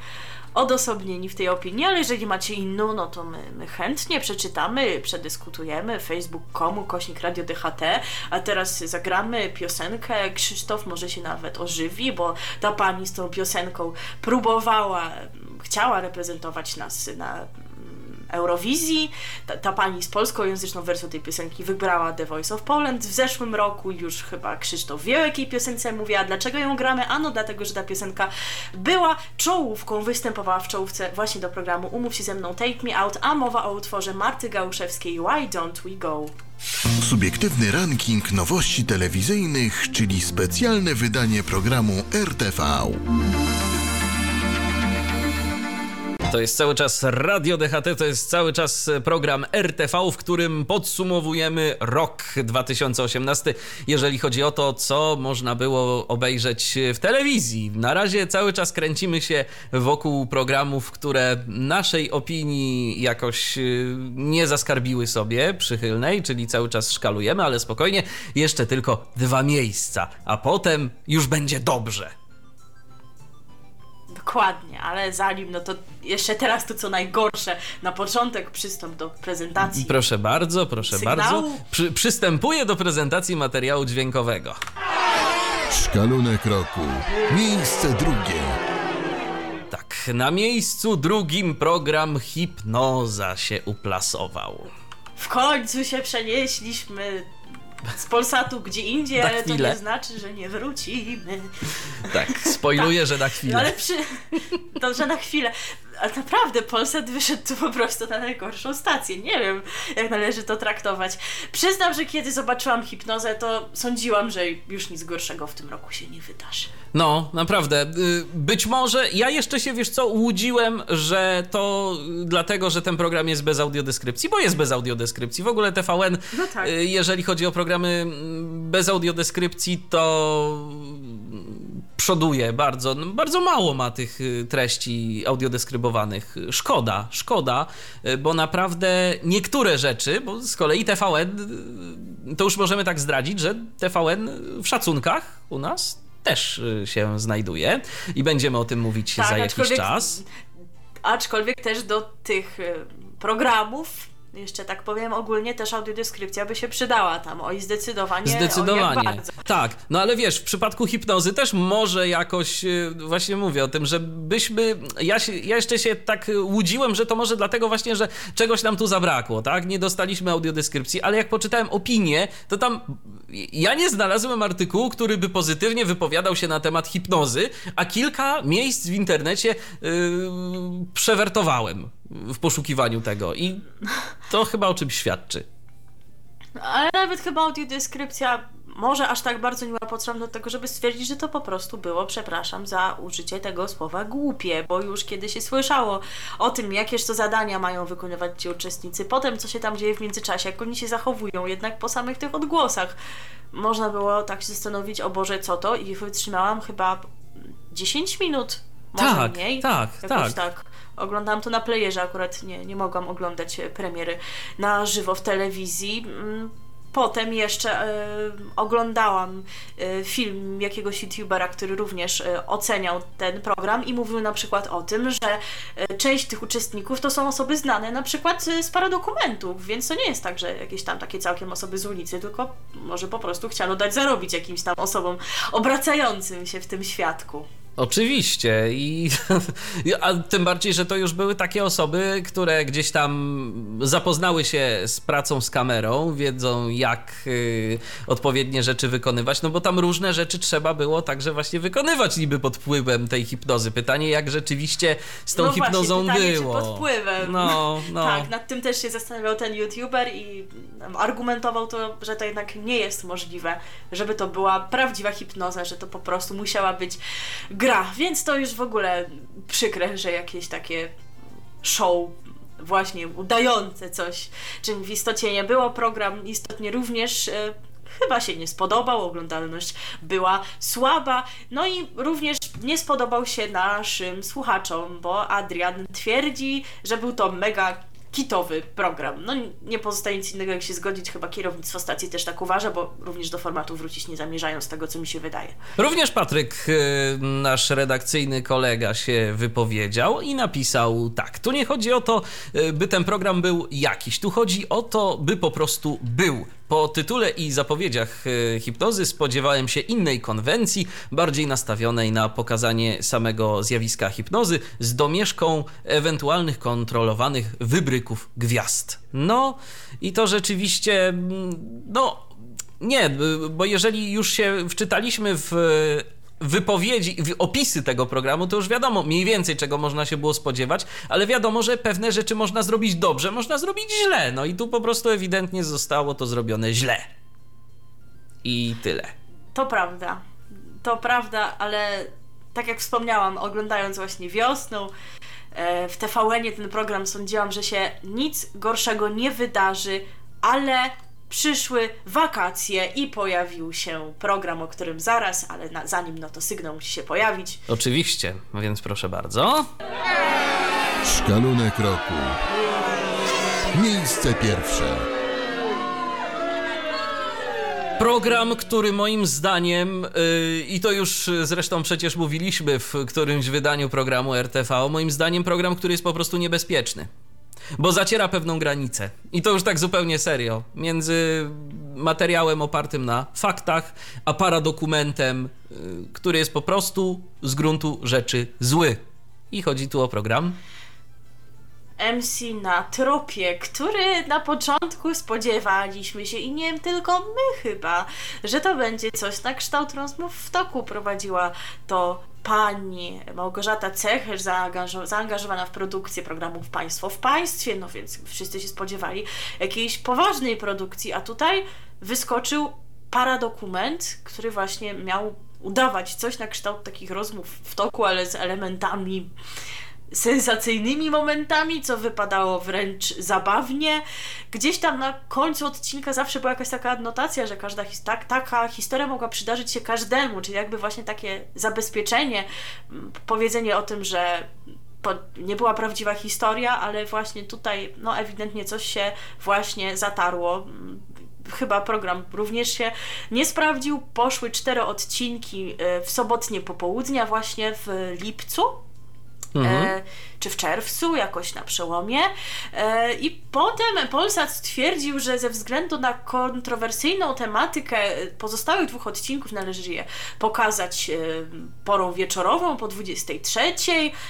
odosobnieni w tej opinii, ale jeżeli macie inną, no to my, my chętnie przeczytamy, przedyskutujemy. Facebook.com, kośnik Radio DHT, a teraz zagramy piosenkę. Krzysztof może się nawet ożywi, bo ta pani z tą piosenką próbowała, chciała reprezentować nas na Eurowizji. Ta, ta pani z polskojęzyczną wersją tej piosenki wybrała The Voice of Poland w zeszłym roku. Już chyba Krzysztof wie, o jakiej piosence mówię, a dlaczego ją gramy? Ano dlatego, że ta piosenka była czołówką, występowała w czołówce właśnie do programu Umów się ze mną Take Me Out, a mowa o utworze Marty Gałuszewskiej Why Don't We Go? Subiektywny ranking nowości telewizyjnych, czyli specjalne wydanie programu RTV. To jest cały czas Radio DHT, to jest cały czas e, program RTV, w którym podsumowujemy rok 2018, jeżeli chodzi o to, co można było obejrzeć w telewizji. Na razie cały czas kręcimy się wokół programów, które naszej opinii jakoś e, nie zaskarbiły sobie przychylnej, czyli cały czas szkalujemy, ale spokojnie, jeszcze tylko dwa miejsca, a potem już będzie dobrze. Dokładnie, ale zanim, no to jeszcze teraz to co najgorsze. Na początek przystąp do prezentacji. Proszę bardzo, proszę Sygnału? bardzo. Przy, przystępuję do prezentacji materiału dźwiękowego. Szkalunek roku. Miejsce drugie. Tak, na miejscu drugim program Hipnoza się uplasował. W końcu się przenieśliśmy z Polsatu gdzie indziej, ale to nie znaczy, że nie wrócimy. Tak, spoiluję, że na chwilę. No ale przy... Dobrze, na chwilę. Ale naprawdę Polsat wyszedł tu po prostu na najgorszą stację. Nie wiem, jak należy to traktować. Przyznam, że kiedy zobaczyłam hipnozę, to sądziłam, że już nic gorszego w tym roku się nie wydarzy. No, naprawdę. Y, Być może ja jeszcze się, wiesz co, łudziłem, że to dlatego, że ten program jest bez audiodeskrypcji, bo jest bez audiodeskrypcji. W ogóle TVN, No tak. y, jeżeli chodzi o programy mm, bez audiodeskrypcji, to przoduje bardzo. No, Bardzo mało ma tych y, treści audiodeskrybowanych. Szkoda, szkoda, y, bo naprawdę niektóre rzeczy, bo z kolei TVN, y, to już możemy tak zdradzić, że TVN w szacunkach u nas też się znajduje i będziemy o tym mówić Tak, za jakiś czas. Aczkolwiek też do tych programów, jeszcze tak powiem ogólnie, też audiodeskrypcja by się przydała tam. Oj, zdecydowanie. Zdecydowanie. bardzo. Tak, no ale wiesz, w przypadku hipnozy też może jakoś, y, właśnie mówię o tym, że byśmy, ja, się, ja jeszcze się tak łudziłem, że to może dlatego właśnie, że czegoś nam tu zabrakło, tak? Nie dostaliśmy audiodeskrypcji, ale jak poczytałem opinię, to tam ja nie znalazłem artykułu, który by pozytywnie wypowiadał się na temat hipnozy, a kilka miejsc w internecie yy, przewertowałem w poszukiwaniu tego i to chyba o czymś świadczy. Ale nawet chyba audiodeskrypcja może aż tak bardzo nie ma potrzebna do tego, żeby stwierdzić, że to po prostu było, przepraszam za użycie tego słowa, głupie, bo już kiedyś się słyszało o tym, jakież to zadania mają wykonywać ci uczestnicy, potem co się tam dzieje w międzyczasie, jak oni się zachowują, jednak po samych tych odgłosach można było tak się zastanowić, o Boże, co to i wytrzymałam chyba 10 minut, może Tak, mniej. tak, tak. tak. Oglądałam to na playerze, akurat nie, nie mogłam oglądać e, premiery na żywo w telewizji. Mm, Potem jeszcze e, oglądałam e, film jakiegoś youtubera, który również oceniał ten program i mówił na przykład o tym, że część tych uczestników to są osoby znane na przykład z paradokumentów, więc to nie jest tak, że jakieś tam takie całkiem osoby z ulicy, tylko może po prostu chciano dać zarobić jakimś tam osobom obracającym się w tym świadku. Oczywiście i a tym bardziej, że to już były takie osoby, które gdzieś tam zapoznały się z pracą z kamerą, wiedzą jak y, odpowiednie rzeczy wykonywać, no bo tam różne rzeczy trzeba było także właśnie wykonywać niby pod wpływem tej hipnozy. Pytanie jak rzeczywiście z tą no hipnozą właśnie, pytanie, było. Czy pod wpływem. No, no. Tak, nad tym też się zastanawiał ten youtuber i um, argumentował to, że to jednak nie jest możliwe, żeby to była prawdziwa hipnoza, że to po prostu musiała być gra. Więc to już w ogóle przykre, że jakieś takie show właśnie udające coś, czym w istocie nie było. Program istotnie również e, chyba się nie spodobał, oglądalność była słaba, no i również nie spodobał się naszym słuchaczom, bo Adrian twierdzi, że był to mega kitowy program. No nie pozostaje nic innego jak się zgodzić, chyba kierownictwo stacji też tak uważa, bo również do formatu wrócić nie zamierzają z tego, co mi się wydaje. Również Patryk, y, nasz redakcyjny kolega, się wypowiedział i napisał tak. Tu nie chodzi o to, y, by ten program był jakiś. Tu chodzi o to, by po prostu był. Po tytule i zapowiedziach y, hipnozy spodziewałem się innej konwencji, bardziej nastawionej na pokazanie samego zjawiska hipnozy z domieszką ewentualnych kontrolowanych wybryków gwiazd. No i to rzeczywiście, mm, no nie, bo jeżeli już się wczytaliśmy w wypowiedzi, opisy tego programu, to już wiadomo mniej więcej czego można się było spodziewać, ale wiadomo, że pewne rzeczy można zrobić dobrze, można zrobić źle. No i tu po prostu ewidentnie zostało to zrobione źle. I tyle. To prawda. To prawda, ale tak jak wspomniałam, oglądając właśnie wiosną e, w TVN-ie ten program, sądziłam, że się nic gorszego nie wydarzy, ale przyszły wakacje i pojawił się program, o którym zaraz, ale na, zanim no to sygnał musi się pojawić. Oczywiście, więc proszę bardzo. Szkalunek roku. Miejsce pierwsze. Program, który moim zdaniem, yy, i to już zresztą przecież mówiliśmy w którymś wydaniu programu RTV, moim zdaniem program, który jest po prostu niebezpieczny. Bo zaciera pewną granicę. I to już tak zupełnie serio. Między materiałem opartym na faktach, a paradokumentem, yy, który jest po prostu z gruntu rzeczy zły. I chodzi tu o program MC na tropie, który na początku spodziewaliśmy się i nie tylko my chyba, że to będzie coś na kształt rozmów w toku. Prowadziła to pani Małgorzata Cecherz, zaangażo- zaangażowana w produkcję programów Państwo w Państwie, no więc wszyscy się spodziewali jakiejś poważnej produkcji, a tutaj wyskoczył paradokument, który właśnie miał udawać coś na kształt takich rozmów w toku, ale z elementami sensacyjnymi momentami, co wypadało wręcz zabawnie. Gdzieś tam na końcu odcinka zawsze była jakaś taka adnotacja, że każda his- tak, taka historia mogła przydarzyć się każdemu, czyli jakby właśnie takie zabezpieczenie, powiedzenie o tym, że to nie była prawdziwa historia, ale właśnie tutaj no ewidentnie coś się właśnie zatarło. Chyba program również się nie sprawdził. Poszły cztery odcinki e, w sobotnie popołudnia właśnie w lipcu e, czy w czerwcu, jakoś na przełomie. E, I potem Polsat stwierdził, że ze względu na kontrowersyjną tematykę pozostałych dwóch odcinków należy je pokazać e, porą wieczorową po 23.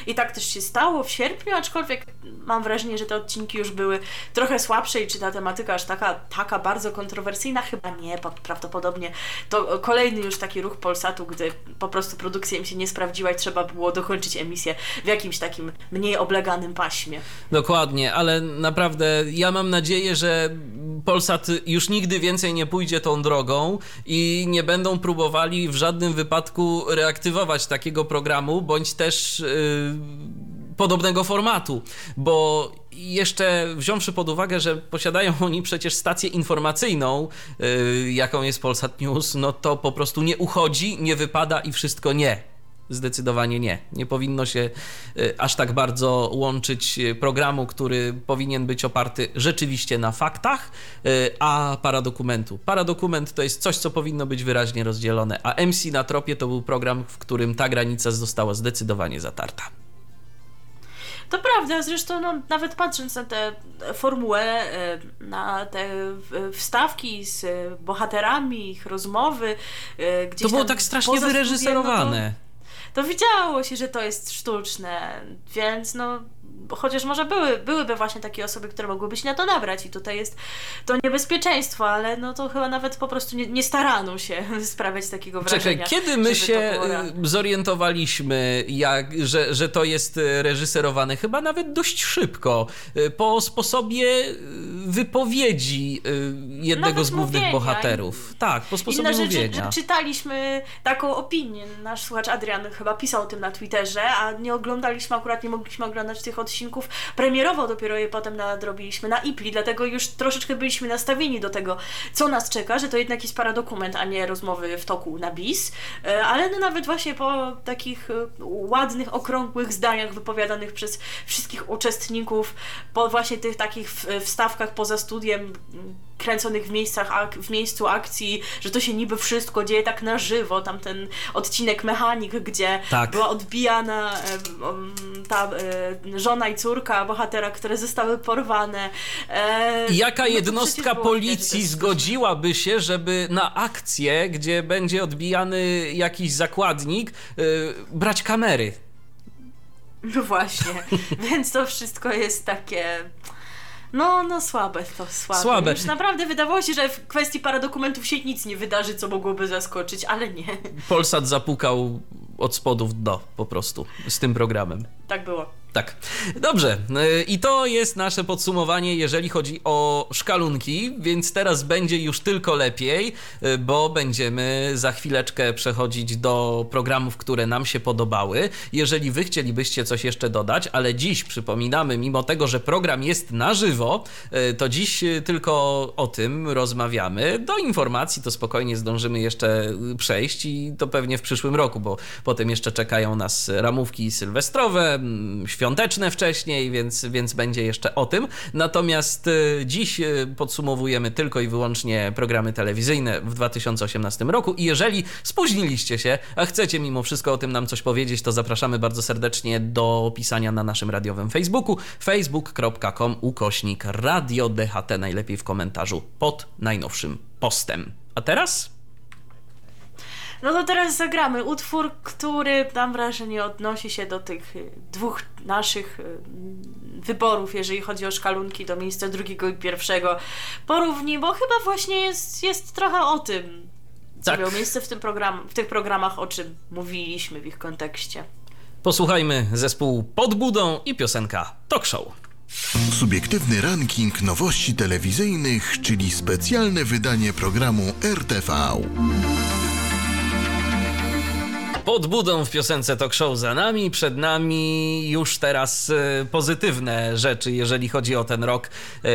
I tak też się stało w sierpniu, aczkolwiek mam wrażenie, że te odcinki już były trochę słabsze i czy ta tematyka aż taka, taka bardzo kontrowersyjna? Chyba nie, prawdopodobnie to kolejny już taki ruch Polsatu, gdy po prostu produkcja im się nie sprawdziła i trzeba było dokończyć emisję w jakimś takim mniej obleganym paśmie. Dokładnie, ale naprawdę ja mam nadzieję, że Polsat już nigdy więcej nie pójdzie tą drogą i nie będą próbowali w żadnym wypadku reaktywować takiego programu, bądź też yy, podobnego formatu, bo jeszcze wziąwszy pod uwagę, że posiadają oni przecież stację informacyjną, yy, jaką jest Polsat News, no to po prostu nie uchodzi, nie wypada i wszystko nie. Zdecydowanie nie. Nie powinno się y, aż tak bardzo łączyć y, programu, który powinien być oparty rzeczywiście na faktach, y, a paradokumentu. Paradokument to jest coś, co powinno być wyraźnie rozdzielone, a MC na tropie to był program, w którym ta granica została zdecydowanie zatarta. To prawda, zresztą no, nawet patrząc na tę formułę, na te wstawki z bohaterami, ich rozmowy, gdzieś To było tak strasznie wyreżyserowane. No to, to widziało się, że to jest sztuczne, więc no chociaż może były, byłyby właśnie takie osoby, które mogłyby się na to nabrać i tutaj jest to niebezpieczeństwo, ale no to chyba nawet po prostu nie, nie starano się sprawiać takiego Czekaj, wrażenia. kiedy my się y, zorientowaliśmy, jak, że, że to jest y, reżyserowane? Chyba nawet dość szybko. Y, Po sposobie wypowiedzi jednego Nawet z głównych mówienia. bohaterów. Tak, po sposobie Inna rzecz, mówienia. że czytaliśmy taką opinię. Nasz słuchacz Adrian chyba pisał o tym na Twitterze, a nie oglądaliśmy, akurat nie mogliśmy oglądać tych odcinków premierowo, dopiero je potem nadrobiliśmy na IPLI, dlatego już troszeczkę byliśmy nastawieni do tego, co nas czeka, że to jednak jest paradokument, a nie rozmowy w toku na bis. E, Ale no nawet właśnie po takich e, ładnych, okrągłych zdaniach wypowiadanych przez wszystkich uczestników, po właśnie tych takich w- wstawkach poza studiem, kręconych w miejscach, ak- w miejscu akcji, że to się niby wszystko dzieje tak na żywo, tam ten odcinek Mechanik, gdzie Tak. była odbijana e, ta e, żona i córka bohatera, które zostały porwane. E, I Jaka no jednostka policji zgodziłaby się, żeby na akcję, gdzie będzie odbijany jakiś zakładnik, brać kamery? No właśnie, więc to wszystko jest takie. No, no słabe to słabe. Słabe. Już naprawdę wydawało się, że w kwestii paradokumentów się nic nie wydarzy, co mogłoby zaskoczyć, ale nie. Polsat zapukał od spodu w dno po prostu z tym programem. Tak było. Tak. Dobrze. y, I to jest nasze podsumowanie, jeżeli chodzi o szkalunki, więc teraz będzie już tylko lepiej, y, bo będziemy za chwileczkę przechodzić do programów, które nam się podobały. Jeżeli wy chcielibyście coś jeszcze dodać, ale dziś przypominamy, mimo tego, że program jest na żywo, y, to dziś tylko o tym rozmawiamy. Do informacji to spokojnie zdążymy jeszcze przejść i to pewnie w przyszłym roku, bo potem jeszcze czekają nas ramówki sylwestrowe, mm, świąteczne wcześniej, więc, więc będzie jeszcze o tym. Natomiast y, dziś y, podsumowujemy tylko i wyłącznie programy telewizyjne w 2018 roku i jeżeli spóźniliście się, a chcecie mimo wszystko o tym nam coś powiedzieć, to zapraszamy bardzo serdecznie do pisania na naszym radiowym Facebooku facebook.com ukośnik radio DHT najlepiej w komentarzu pod najnowszym postem. A teraz? No to teraz zagramy utwór, który mam wrażenie odnosi się do tych y, dwóch naszych y, wyborów, jeżeli chodzi o szkalunki do miejsca drugiego i pierwszego. Porównij, bo chyba właśnie jest, jest trochę o tym, co Tak. miało miejsce w, tym program, w tych programach, o czym mówiliśmy w ich kontekście. Posłuchajmy zespół Pod Budą i piosenka Talk Show. Subiektywny ranking nowości telewizyjnych, czyli specjalne wydanie programu RTV. Pod budą w piosence Talk Show za nami, przed nami już teraz e, pozytywne rzeczy, jeżeli chodzi o ten rok e,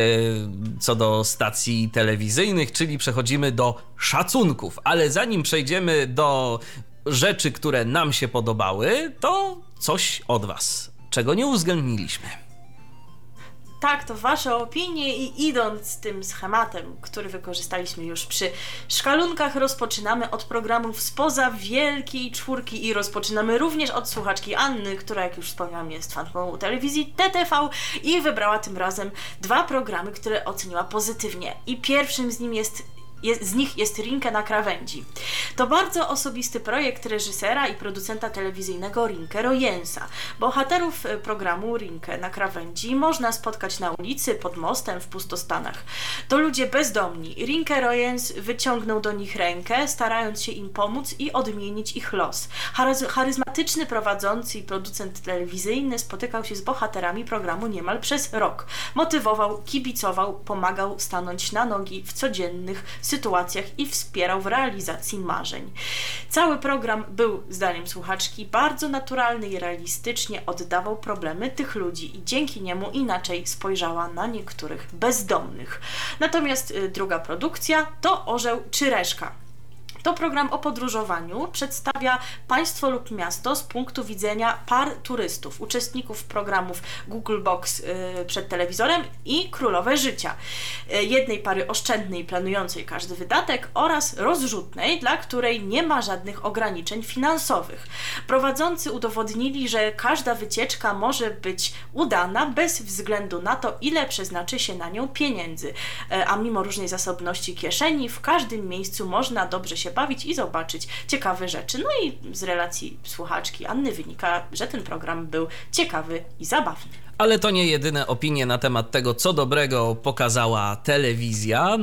co do stacji telewizyjnych, czyli przechodzimy do szacunków. Ale zanim przejdziemy do rzeczy, które nam się podobały, to coś od Was, czego nie uwzględniliśmy. Tak, to wasze opinie i idąc tym schematem, który wykorzystaliśmy już przy szkalunkach, rozpoczynamy od programów spoza Wielkiej Czwórki i rozpoczynamy również od słuchaczki Anny, która jak już wspomniałam jest fanką telewizji TTV i wybrała tym razem dwa programy, które oceniła pozytywnie. I pierwszym z nim jest jest, z nich jest Rinke na krawędzi. To bardzo osobisty projekt reżysera i producenta telewizyjnego Rinke Rojensa. Bohaterów e, programu Rinke na krawędzi można spotkać na ulicy, pod mostem, w pustostanach. To ludzie bezdomni. Rinke Rojens wyciągnął do nich rękę, starając się im pomóc i odmienić ich los. Charyz- charyzmatyczny prowadzący i producent telewizyjny spotykał się z bohaterami programu niemal przez rok. Motywował, kibicował, pomagał stanąć na nogi w codziennych sytuacjach i wspierał w realizacji marzeń. Cały program był, zdaniem słuchaczki, bardzo naturalny i realistycznie oddawał problemy tych ludzi i dzięki niemu inaczej spojrzała na niektórych bezdomnych. Natomiast y, druga produkcja to Orzeł czy Reszka. To program o podróżowaniu przedstawia państwo lub miasto z punktu widzenia par turystów, uczestników programów Google Box y, przed telewizorem i Królowe Życia. Y, jednej pary oszczędnej, planującej każdy wydatek oraz rozrzutnej, dla której nie ma żadnych ograniczeń finansowych. Prowadzący udowodnili, że każda wycieczka może być udana bez względu na to, ile przeznaczy się na nią pieniędzy. E, A mimo różnej zasobności kieszeni, w każdym miejscu można dobrze się bawić i zobaczyć ciekawe rzeczy. No i z relacji słuchaczki Anny wynika, że ten program był ciekawy i zabawny. Ale to nie jedyne opinie na temat tego, co dobrego pokazała telewizja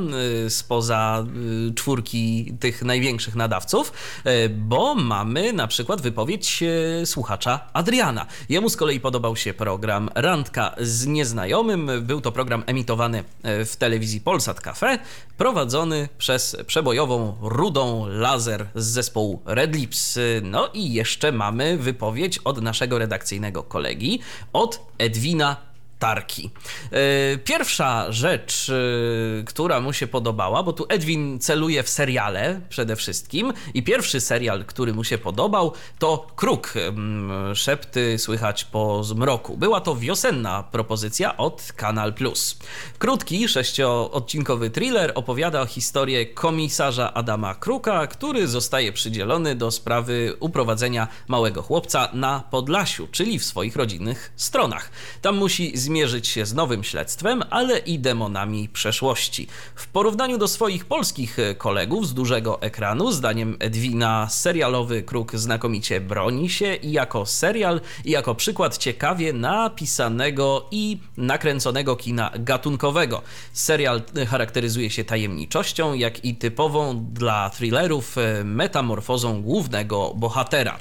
y, spoza y, czwórki tych największych nadawców, y, bo mamy na przykład wypowiedź słuchacza Adriana. Jemu z kolei podobał się program Randka z nieznajomym. Był to program emitowany w telewizji Polsat Cafe, prowadzony przez przebojową Rudą Lazer z zespołu Red Lips. No i jeszcze mamy wypowiedź od naszego redakcyjnego kolegi, od Edwina wina Tarki. E, Pierwsza rzecz, e, która mu się podobała, bo tu Edwin celuje w seriale przede wszystkim i pierwszy serial, który mu się podobał, to Kruk. Mm, Szepty słychać po zmroku. Była to wiosenna propozycja od Kanal Plus. Krótki, sześcioodcinkowy thriller opowiada historię komisarza Adama Kruka, który zostaje przydzielony do sprawy uprowadzenia małego chłopca na Podlasiu, czyli w swoich rodzinnych stronach. Tam musi zmierzyć się z nowym śledztwem, ale i demonami przeszłości. W porównaniu do swoich polskich e, kolegów z dużego ekranu, zdaniem Edwina, serialowy Kruk znakomicie broni się i jako serial, i jako przykład ciekawie napisanego i nakręconego kina gatunkowego. Serial e, charakteryzuje się tajemniczością, jak i typową dla thrillerów e, metamorfozą głównego bohatera.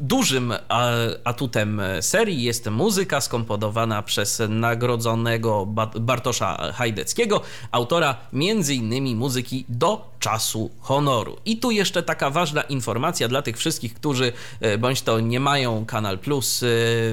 Dużym atutem serii jest muzyka skomponowana przez nagrodzonego Ba- Bartosza Hajdeckiego, autora m.in. muzyki do czasu honoru. I tu jeszcze taka ważna informacja dla tych wszystkich, którzy e, bądź to nie mają Kanal Plus, e,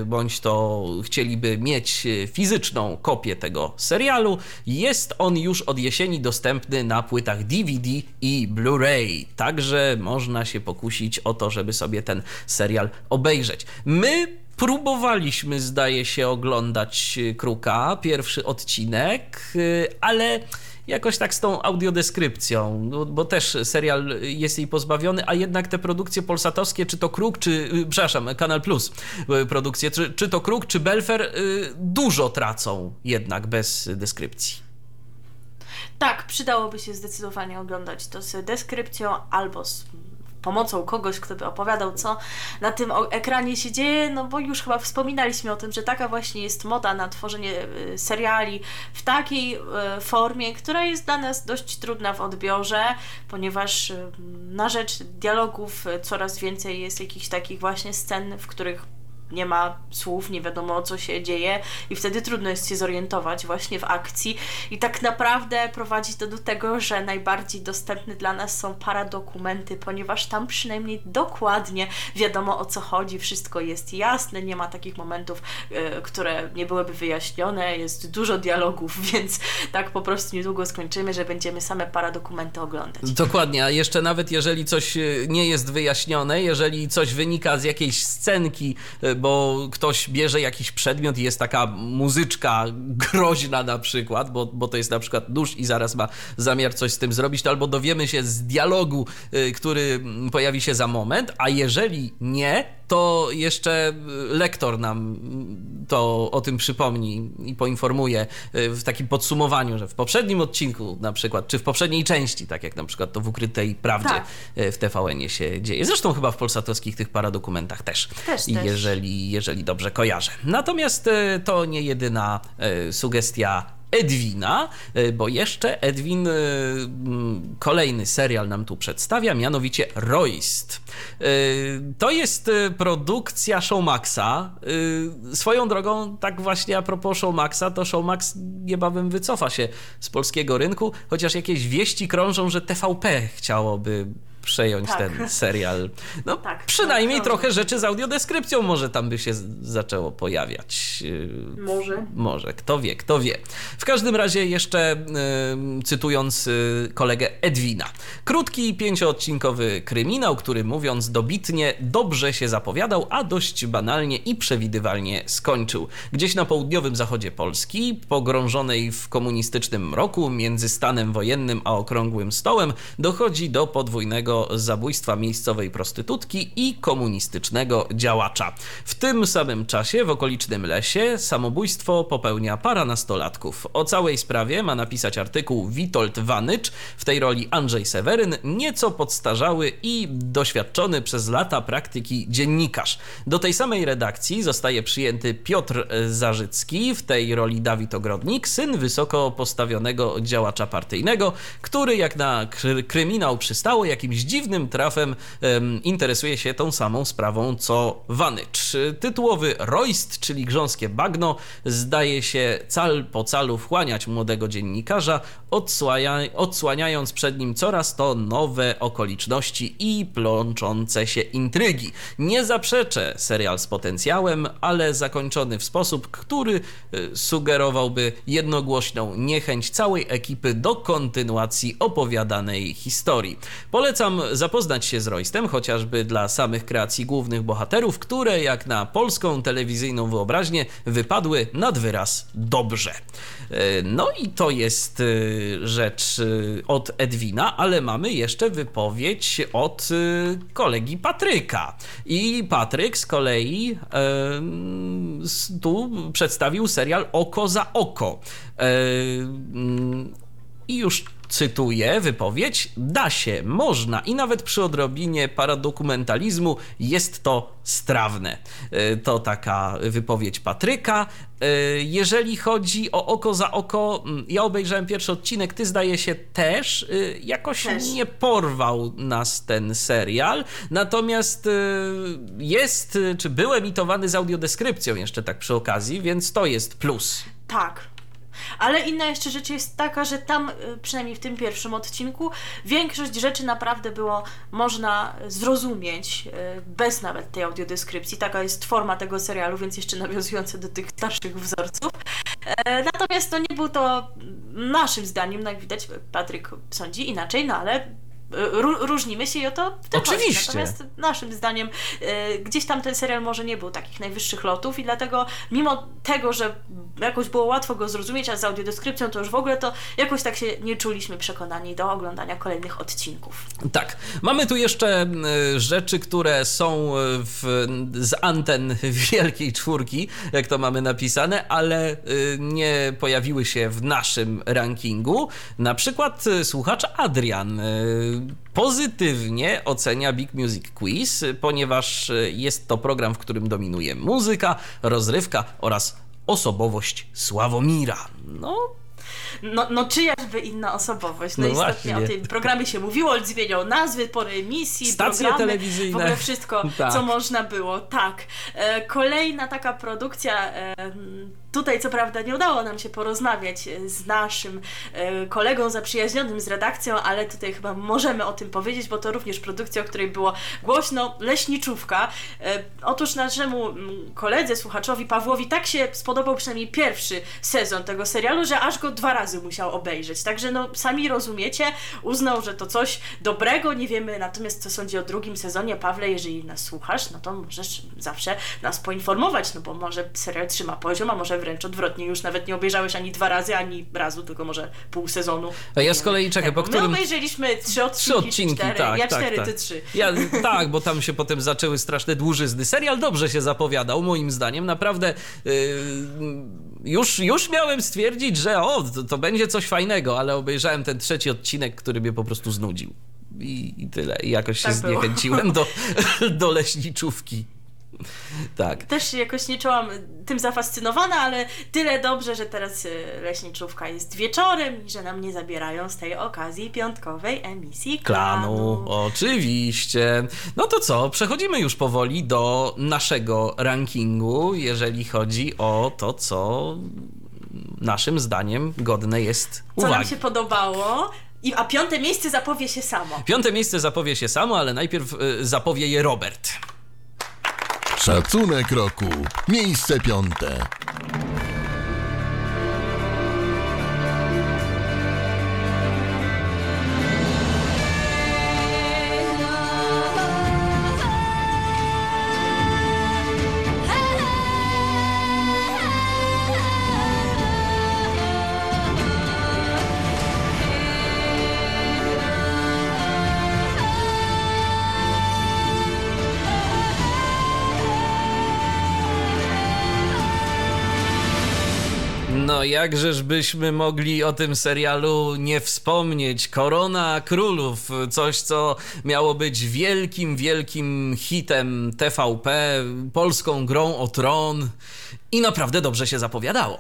bądź to chcieliby mieć e, fizyczną kopię tego serialu. Jest on już od jesieni dostępny na płytach DVD i Blu-ray, także można się pokusić o to, żeby sobie ten serial obejrzeć. My próbowaliśmy, zdaje się, oglądać y, Kruka, pierwszy odcinek, y, ale jakoś tak z tą audiodeskrypcją, no, bo też serial jest jej pozbawiony, a jednak te produkcje polsatowskie, czy to Kruk, czy, y, przepraszam, Kanal Plus produkcje, czy, czy to Kruk, czy Belfer, dużo tracą jednak bez deskrypcji. Tak, przydałoby się zdecydowanie oglądać to z deskrypcją albo z pomocą kogoś, kto by opowiadał, co na tym ekranie się dzieje, no bo już chyba wspominaliśmy o tym, że taka właśnie jest moda na tworzenie y, seriali w takiej y, formie, która jest dla nas dość trudna w odbiorze, ponieważ y, na rzecz dialogów coraz więcej jest jakichś takich właśnie scen, w których nie ma słów, nie wiadomo co się dzieje i wtedy trudno jest się zorientować właśnie w akcji i tak naprawdę prowadzi to do tego, że najbardziej dostępne dla nas są paradokumenty, ponieważ tam przynajmniej dokładnie wiadomo o co chodzi, wszystko jest jasne, nie ma takich momentów, yy, które nie byłyby wyjaśnione, jest dużo dialogów, więc tak po prostu niedługo skończymy, że będziemy same paradokumenty oglądać. Dokładnie, a jeszcze nawet jeżeli coś e, nie jest wyjaśnione, jeżeli coś wynika z jakiejś scenki, e, bo ktoś bierze jakiś przedmiot i jest taka muzyczka groźna na przykład, bo, bo to jest na przykład nóż i zaraz ma zamiar coś z tym zrobić, to albo dowiemy się z dialogu, y, który pojawi się za moment, a jeżeli nie, to jeszcze lektor nam to o tym przypomni i poinformuje y, w takim podsumowaniu, że w poprzednim odcinku na przykład, czy w poprzedniej części, tak jak na przykład to w Ukrytej Prawdzie tak. Y, w TVN-ie się dzieje. Zresztą chyba w polsatowskich tych paradokumentach też, też, jeżeli, też. jeżeli dobrze kojarzę. Natomiast to nie jedyna sugestia Edwina, e, bo jeszcze Edwin e, kolejny serial nam tu przedstawia, mianowicie Royst. E, to jest produkcja Showmaxa. Swoją drogą, tak właśnie a propos Showmaxa, to Showmax niebawem wycofa się z polskiego rynku, chociaż jakieś wieści krążą, że TVP chciałoby przejąć tak. ten serial. No, tak, przynajmniej tak, trochę rzeczy z audiodeskrypcją może tam by się zaczęło pojawiać. Y, może. Może, kto wie, kto wie. W każdym razie jeszcze y, cytując y, kolegę Edwina. Krótki, pięcioodcinkowy kryminał, który mówiąc dobitnie, dobrze się zapowiadał, a dość banalnie i przewidywalnie skończył. Gdzieś na południowym zachodzie Polski, pogrążonej w komunistycznym roku, między stanem wojennym a okrągłym stołem, dochodzi do podwójnego zabójstwa miejscowej prostytutki i komunistycznego działacza. W tym samym czasie w okolicznym lesie samobójstwo popełnia para nastolatków. O całej sprawie ma napisać artykuł Witold Wanycz, w tej roli Andrzej Seweryn, nieco podstarzały i doświadczony przez lata praktyki dziennikarz. Do tej samej redakcji zostaje przyjęty Piotr Zarzycki, w tej roli Dawid Ogrodnik, syn wysoko postawionego działacza partyjnego, który jak na kryminał przystało jakimś dziwnym trafem interesuje się tą samą sprawą co Vanycz. Tytułowy Royst, czyli grząskie bagno, zdaje się cal po calu wchłaniać młodego dziennikarza, odsłania, odsłaniając przed nim coraz to nowe okoliczności i plączące się intrygi. Nie zaprzeczę serial z potencjałem, ale zakończony w sposób, który e, sugerowałby jednogłośną niechęć całej ekipy do kontynuacji opowiadanej historii. Polecam Polecam zapoznać się z Roystem, chociażby dla samych kreacji głównych bohaterów, które jak na polską telewizyjną wyobraźnię wypadły nad wyraz dobrze. E, no i to jest e, rzecz e, od Edwina, ale mamy jeszcze wypowiedź od kolegi Patryka. I Patryk z kolei tu przedstawił serial Oko za oko. I już cytuję wypowiedź, da się, można i nawet przy odrobinie paradokumentalizmu jest to strawne. E, to taka wypowiedź Patryka. E, jeżeli chodzi o oko za oko, mm, ja obejrzałem pierwszy odcinek, ty zdaje się też, e, jakoś też. nie porwał nas ten serial, natomiast jest, czy był emitowany z audiodeskrypcją jeszcze tak przy okazji, więc to jest plus. Tak, ale inna jeszcze rzecz jest taka, że tam, y, przynajmniej w tym pierwszym odcinku, większość rzeczy naprawdę było można zrozumieć y, bez nawet tej audiodeskrypcji. Taka jest forma tego serialu, więc jeszcze nawiązujące do tych starszych wzorców. E, natomiast to nie był to naszym zdaniem, jak widać, Patryk sądzi inaczej, no ale różnimy się i o to w tym Oczywiście. Chodzi. Natomiast naszym zdaniem y, gdzieś tam ten serial może nie był takich najwyższych lotów i dlatego mimo tego, że jakoś było łatwo go zrozumieć, a z audiodeskrypcją to już w ogóle to jakoś tak się nie czuliśmy przekonani do oglądania kolejnych odcinków. Tak. Mamy tu jeszcze y, rzeczy, które są w, z anten wielkiej czwórki, jak to mamy napisane, ale y, nie pojawiły się w naszym rankingu. Na przykład słuchacz Adrian pozytywnie ocenia Big Music Quiz, ponieważ jest to program, w którym dominuje muzyka, rozrywka oraz osobowość Sławomira. No, no, no czyjażby inna osobowość? No, No istotnie właśnie. o tym programie się mówiło, zmieniał nazwy, pory emisji, Stacje programy, telewizyjne. w ogóle wszystko, Tak. co można było. Tak. E, kolejna taka produkcja, tutaj co prawda nie udało nam się porozmawiać e, z naszym e, kolegą zaprzyjaźnionym z redakcją, ale tutaj chyba możemy o tym powiedzieć, bo to również produkcja, o której było głośno, Leśniczówka. E, otóż naszemu mm, koledze, słuchaczowi Pawłowi tak się spodobał przynajmniej pierwszy sezon tego serialu, że aż go dwa razy musiał obejrzeć. Także no sami rozumiecie, uznał, że to coś dobrego, nie wiemy natomiast co sądzi o drugim sezonie. Pawle, jeżeli nas słuchasz, no to możesz zawsze nas poinformować, no bo może serial trzyma poziom, a może wręcz odwrotnie, już nawet nie obejrzałeś ani dwa razy, ani razu, tylko może pół sezonu. A ja z kolei czekaj, temu. po którym- My obejrzeliśmy trzy odcinki, Trzy odcinki, cztery. tak, ja tak, cztery, tak. ty trzy. Ja, tak, bo tam się potem zaczęły straszne dłużyzny. Serial dobrze się zapowiadał, moim zdaniem. Naprawdę yy, już, już miałem stwierdzić, że o, to, to będzie coś fajnego, ale obejrzałem ten trzeci odcinek, który mnie po prostu znudził. I, i tyle. I jakoś się Tak było. zniechęciłem do, do leśniczówki. Tak. Też jakoś nie czułam tym zafascynowana, ale tyle dobrze, że teraz y, leśniczówka jest wieczorem i że nam nie zabierają z tej okazji piątkowej emisji klanu. Klanu, oczywiście. No to co, przechodzimy już powoli do naszego rankingu, jeżeli chodzi o to, co naszym zdaniem godne jest Co nam uwagi. się podobało. I, a piąte miejsce zapowie się samo. Piąte miejsce zapowie się samo, ale najpierw y, zapowie je Robert. Szacunek roku. Miejsce piąte. No jakżeż byśmy mogli o tym serialu nie wspomnieć. Korona Królów, coś co miało być wielkim, wielkim hitem TVP, polską grą o tron i naprawdę dobrze się zapowiadało.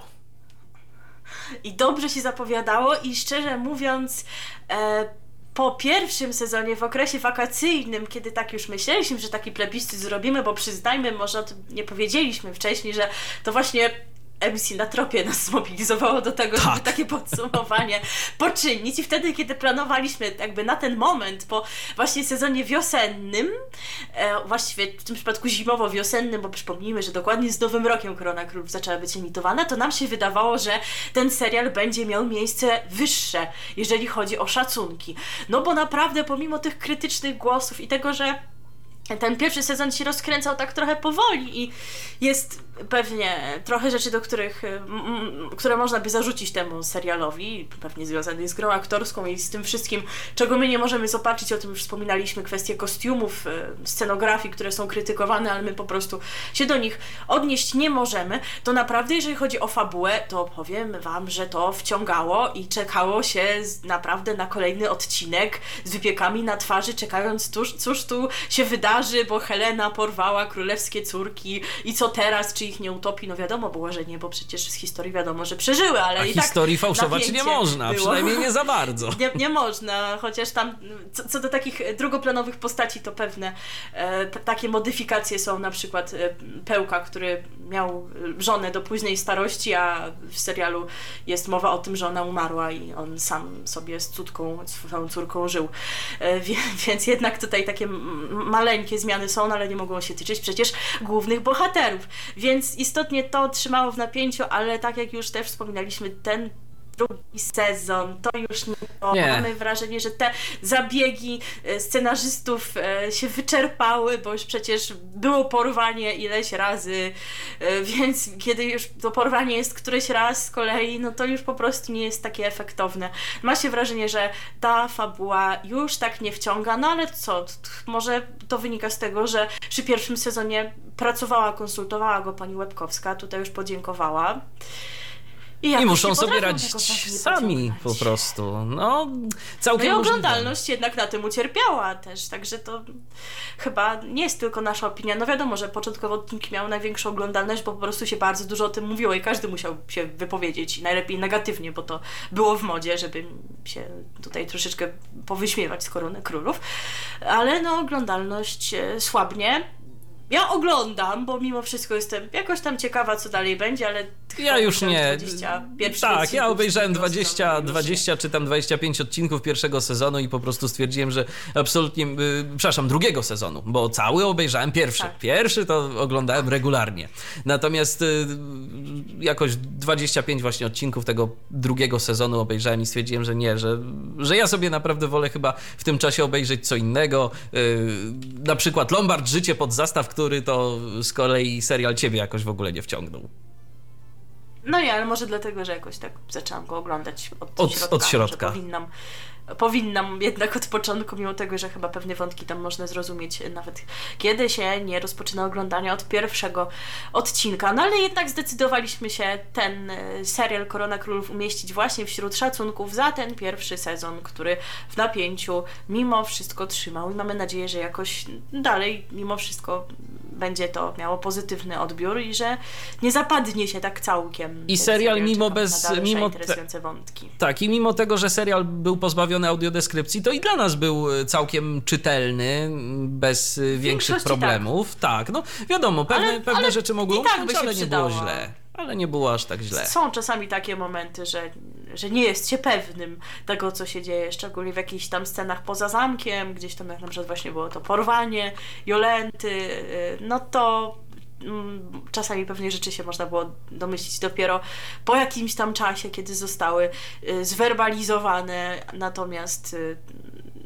I dobrze się zapowiadało i szczerze mówiąc... E, po pierwszym sezonie, w okresie wakacyjnym, kiedy tak już myśleliśmy, że taki plebiscyt zrobimy, bo przyznajmy, może o tym nie powiedzieliśmy wcześniej, że to właśnie MC na tropie nas zmobilizowało do tego, żeby Tak. takie podsumowanie poczynić i wtedy, kiedy planowaliśmy jakby na ten moment, po właśnie sezonie wiosennym, e, właściwie w tym przypadku zimowo-wiosennym, bo przypomnijmy, że dokładnie z Nowym Rokiem Korona Królów zaczęła być emitowana, to nam się wydawało, że ten serial będzie miał miejsce wyższe, jeżeli chodzi o szacunki. No bo naprawdę pomimo tych krytycznych głosów i tego, że ten pierwszy sezon się rozkręcał tak trochę powoli i jest pewnie trochę rzeczy, do których, y, które można by zarzucić temu serialowi, pewnie związane z grą aktorską i z tym wszystkim, czego my nie możemy zobaczyć, o tym już wspominaliśmy, kwestie kostiumów, y, scenografii, które są krytykowane, ale my po prostu się do nich odnieść nie możemy, to naprawdę jeżeli chodzi o fabułę, to powiem Wam, że to wciągało i czekało się naprawdę na kolejny odcinek z wypiekami na twarzy, czekając cóż, cóż tu się wydarzy, bo Helena porwała królewskie córki i co teraz, czy ich nie utopi? No wiadomo było, że nie, bo przecież z historii wiadomo, że przeżyły, ale A i tak historii fałszować nie można, było. przynajmniej nie za bardzo. Nie, nie można, chociaż tam co, co do takich drugoplanowych postaci, to pewne e, takie modyfikacje są, na przykład e, Pełka, który miał żonę do późnej starości, a w serialu jest mowa o tym, że ona umarła i on sam sobie z córką, swoją córką żył. E, więc jednak tutaj takie maleńkie zmiany są, no ale nie mogą się tyczyć przecież głównych bohaterów. Więc istotnie to trzymało w napięciu, ale tak jak już też wspominaliśmy, ten drugi sezon, to już nie to. Nie. Mamy wrażenie, że te zabiegi e, scenarzystów e, się wyczerpały, bo już przecież było porwanie ileś razy, e, więc kiedy już to porwanie jest któryś raz z kolei, no to już po prostu nie jest takie efektowne. Ma się wrażenie, że ta fabuła już tak nie wciąga, no ale co, może to wynika z tego, że przy pierwszym sezonie pracowała, konsultowała go pani Łebkowska, tutaj już podziękowała. I, jakoś muszą sobie radzić sami po prostu. No, No całkiem i możliwe. oglądalność jednak na tym ucierpiała też, także to chyba nie jest tylko nasza opinia. No wiadomo, że początkowo odcinki miały największą oglądalność, bo po prostu się bardzo dużo o tym mówiło i każdy musiał się wypowiedzieć, i najlepiej negatywnie, bo to było w modzie, żeby się tutaj troszeczkę powyśmiewać z korony królów. Ale no oglądalność e, słabnie. Ja oglądam, bo mimo wszystko jestem jakoś tam ciekawa, co dalej będzie, ale Ja już nie. 21 Tak, ja obejrzałem z tego 20, sezonu, już nie. 20 czy tam 25 odcinków pierwszego sezonu i po prostu stwierdziłem, że absolutnie, y, przepraszam, drugiego sezonu, bo cały obejrzałem pierwszy. Tak. Pierwszy to oglądałem regularnie. Natomiast y, jakoś 25 właśnie odcinków tego drugiego sezonu obejrzałem i stwierdziłem, że nie, że, że ja sobie naprawdę wolę chyba w tym czasie obejrzeć co innego. Y, na przykład Lombard Życie pod zastaw, który to z kolei serial ciebie jakoś w ogóle nie wciągnął. No nie, ale może dlatego, że jakoś tak zaczęłam go oglądać od, Od- środka. od środka. Powinnam, powinnam jednak od początku, mimo tego, że chyba pewne wątki tam można zrozumieć nawet kiedy się nie rozpoczyna oglądania od pierwszego odcinka. No ale jednak zdecydowaliśmy się ten e, serial Korona Królów umieścić właśnie wśród szacunków za ten pierwszy sezon, który w napięciu mimo wszystko trzymał i mamy nadzieję, że jakoś dalej mimo wszystko będzie to miało pozytywny odbiór i że nie zapadnie się tak całkiem. I ten serial mimo bez- mimo te- interesujące wątki. Tak, i mimo tego, że serial był pozbawiony audiodeskrypcji, to i dla nas był e, całkiem czytelny, bez e, większych większości problemów. Tak. no wiadomo, pewne, Ale- pewne ale rzeczy mogły tak umknąć, się ale nie przydało. było źle. Ale nie było aż tak źle. Są czasami takie momenty, że, że nie jest się pewnym tego, co się dzieje, szczególnie w jakichś tam scenach poza zamkiem, gdzieś tam jak na przykład właśnie było to porwanie Jolenty, y, no to mm, czasami pewnej rzeczy się można było domyślić dopiero po jakimś tam czasie, kiedy zostały y, zwerbalizowane, natomiast y,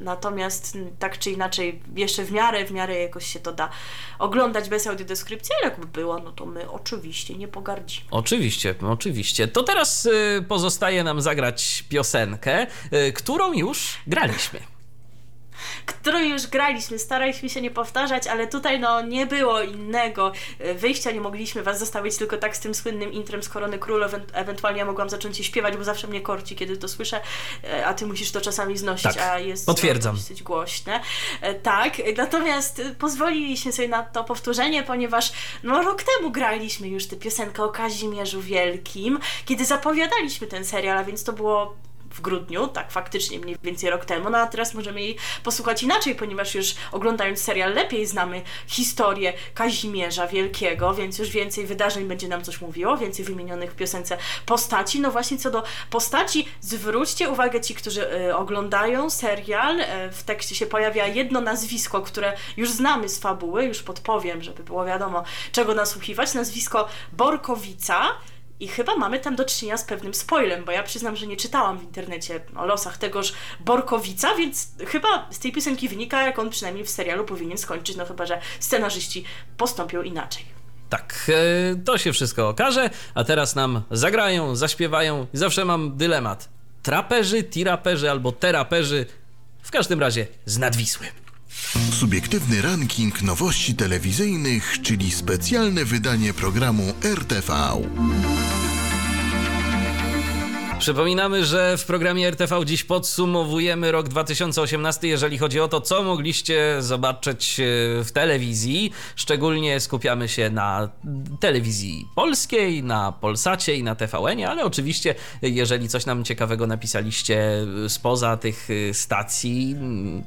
Natomiast tak czy inaczej, jeszcze w miarę, w miarę jakoś się to da oglądać bez audiodeskrypcji, ale jakby było, no to my oczywiście nie pogardzimy. Oczywiście, oczywiście. To teraz y, pozostaje nam zagrać piosenkę, y, którą już graliśmy. Którą już graliśmy, staraliśmy się nie powtarzać, ale tutaj no nie było innego e, wyjścia, nie mogliśmy was zostawić tylko tak z tym słynnym intrem z Korony Ewen- ewentualnie ja mogłam zacząć je śpiewać, bo zawsze mnie korci, kiedy to słyszę, e, a ty musisz to czasami znosić, Tak, a jest potwierdzam. dosyć głośne. E, Tak, natomiast pozwoliliśmy sobie na to powtórzenie, ponieważ no rok temu graliśmy już tę piosenkę o Kazimierzu Wielkim, kiedy zapowiadaliśmy ten serial, a więc to było w grudniu, tak faktycznie mniej więcej rok temu, no a teraz możemy jej posłuchać inaczej, ponieważ już oglądając serial lepiej znamy historię Kazimierza Wielkiego, więc już więcej wydarzeń będzie nam coś mówiło, więcej wymienionych w piosence postaci. No właśnie co do postaci, zwróćcie uwagę ci, którzy y, oglądają serial, y, w tekście się pojawia jedno nazwisko, które już znamy z fabuły, już podpowiem, żeby było wiadomo, czego nasłuchiwać, nazwisko Borkowica, i chyba mamy tam do czynienia z pewnym spoilem, bo ja przyznam, że nie czytałam w internecie o losach tegoż Borkowica, więc chyba z tej piosenki wynika, jak on przynajmniej w serialu powinien skończyć, no chyba, że scenarzyści postąpią inaczej. Tak, e, to się wszystko okaże, a teraz nam zagrają, zaśpiewają zawsze mam dylemat. Traperzy, tiraperzy albo teraperzy, w każdym razie z Nadwisły. Subiektywny ranking nowości telewizyjnych, czyli specjalne wydanie programu RTV. Przypominamy, że w programie RTV dziś podsumowujemy rok 2018, jeżeli chodzi o to, co mogliście zobaczyć e, w telewizji. Szczególnie skupiamy się na telewizji polskiej, na Polsacie i na TVN-ie, ale oczywiście, jeżeli coś nam ciekawego napisaliście spoza tych e, stacji,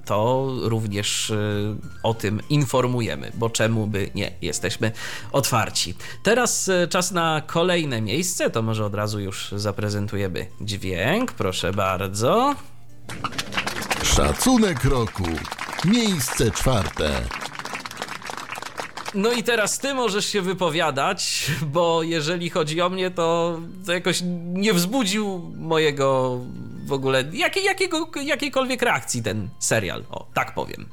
to również e, o tym informujemy, bo czemu by nie, jesteśmy otwarci. Teraz e, czas na kolejne miejsce, to może od razu już zaprezentujemy dźwięk, proszę bardzo. Szacunek roku. Miejsce czwarte. No i teraz ty możesz się wypowiadać, bo jeżeli chodzi o mnie, to, to jakoś nie wzbudził mojego w ogóle jakiej, jakiego, jakiejkolwiek reakcji ten serial. O, tak powiem.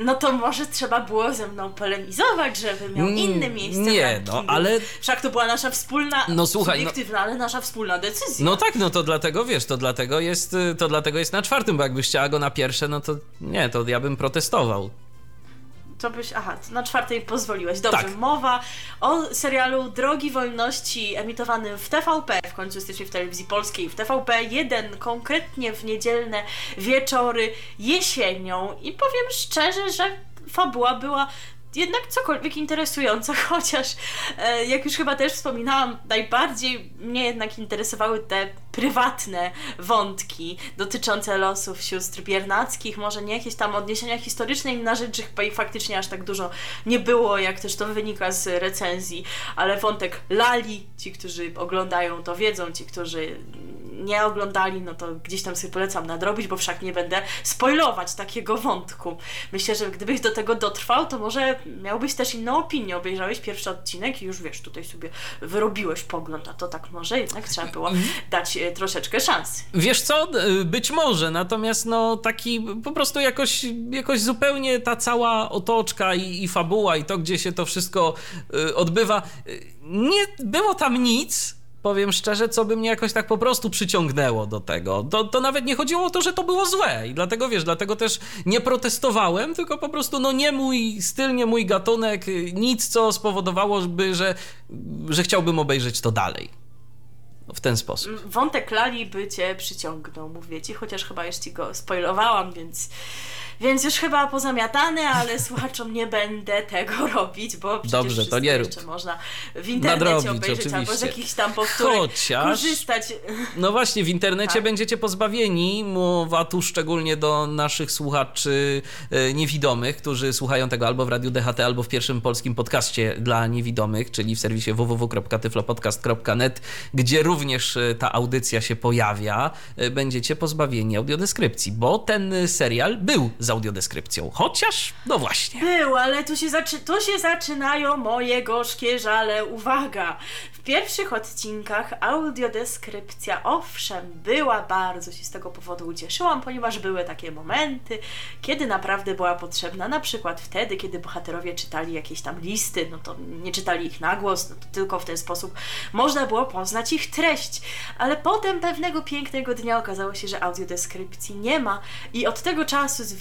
No to może trzeba było ze mną polemizować, żeby miał Mm, inne miejsce nie, rankingu. no, ale- Wszak to była nasza wspólna, No, słuchaj, no- subiektywna, ale nasza wspólna decyzja. No tak, no to dlatego wiesz, to dlatego jest, to dlatego jest na czwartym, bo jakbyś chciała go na pierwsze, no to nie, to ja bym protestował. Co byś, aha, na czwartej pozwoliłeś. Dobrze, Tak. mowa o serialu Drogi Wolności emitowanym w TVP, w końcu jesteśmy w telewizji polskiej, w TVP 1, konkretnie w niedzielne wieczory jesienią i powiem szczerze, że fabuła była jednak cokolwiek interesująca, chociaż e, jak już chyba też wspominałam, najbardziej mnie jednak interesowały te prywatne wątki dotyczące losów sióstr Biernackich, może nie jakieś tam odniesienia historyczne na rzecz, chyba ich faktycznie aż tak dużo nie było, jak też to wynika z recenzji, ale wątek Lali, ci, którzy oglądają to wiedzą, ci, którzy nie oglądali, no to gdzieś tam sobie polecam nadrobić, bo wszak nie będę spoilować takiego wątku. Myślę, że gdybyś do tego dotrwał, to może miałbyś też inną opinię. Obejrzałeś pierwszy odcinek i już wiesz, tutaj sobie wyrobiłeś pogląd, a to tak może jednak trzeba było dać e, troszeczkę szansy. Wiesz co, y, być może, natomiast no taki po prostu jakoś, jakoś zupełnie ta cała otoczka i, i fabuła i to, gdzie się to wszystko y, odbywa, nie było tam nic, powiem szczerze, co by mnie jakoś tak po prostu przyciągnęło do tego. To, to nawet nie chodziło o to, że to było złe i dlatego, wiesz, dlatego też nie protestowałem, tylko po prostu no nie mój styl, nie mój gatunek, nic, co spowodowałoby, że, że chciałbym obejrzeć to dalej. W ten sposób. Wątek Lali by cię przyciągnął, mówię ci, chociaż chyba już ci go spoilowałam, więc, więc już chyba pozamiatane, ale słuchaczom nie będę tego robić, bo przecież Dobrze, to nie rób. jeszcze można w internecie Nadrobić, obejrzeć albo z oczywiście. jakichś tam powtórek Chociaż- korzystać. No właśnie, w internecie Tak. będziecie pozbawieni, mowa tu szczególnie do naszych słuchaczy e, niewidomych, którzy słuchają tego albo w Radiu DHT, albo w pierwszym polskim podcaście dla niewidomych, czyli w serwisie www.tyflopodcast.net, gdzie również e, ta audycja się pojawia, e, będziecie pozbawieni audiodeskrypcji, bo ten serial był z audiodeskrypcją, chociaż, no właśnie. Był, ale tu się, zaczy- tu się zaczynają moje gorzkie żale. Uwaga! W pierwszych odcinkach audiodeskrypcja, owszem, była bardzo się z tego powodu ucieszyłam, ponieważ były takie momenty, kiedy naprawdę była potrzebna. Na przykład wtedy, kiedy bohaterowie czytali jakieś tam listy, no to nie czytali ich na głos, no to tylko w ten sposób można było poznać ich treść. Ale potem pewnego pięknego dnia okazało się, że audiodeskrypcji nie ma i od tego czasu z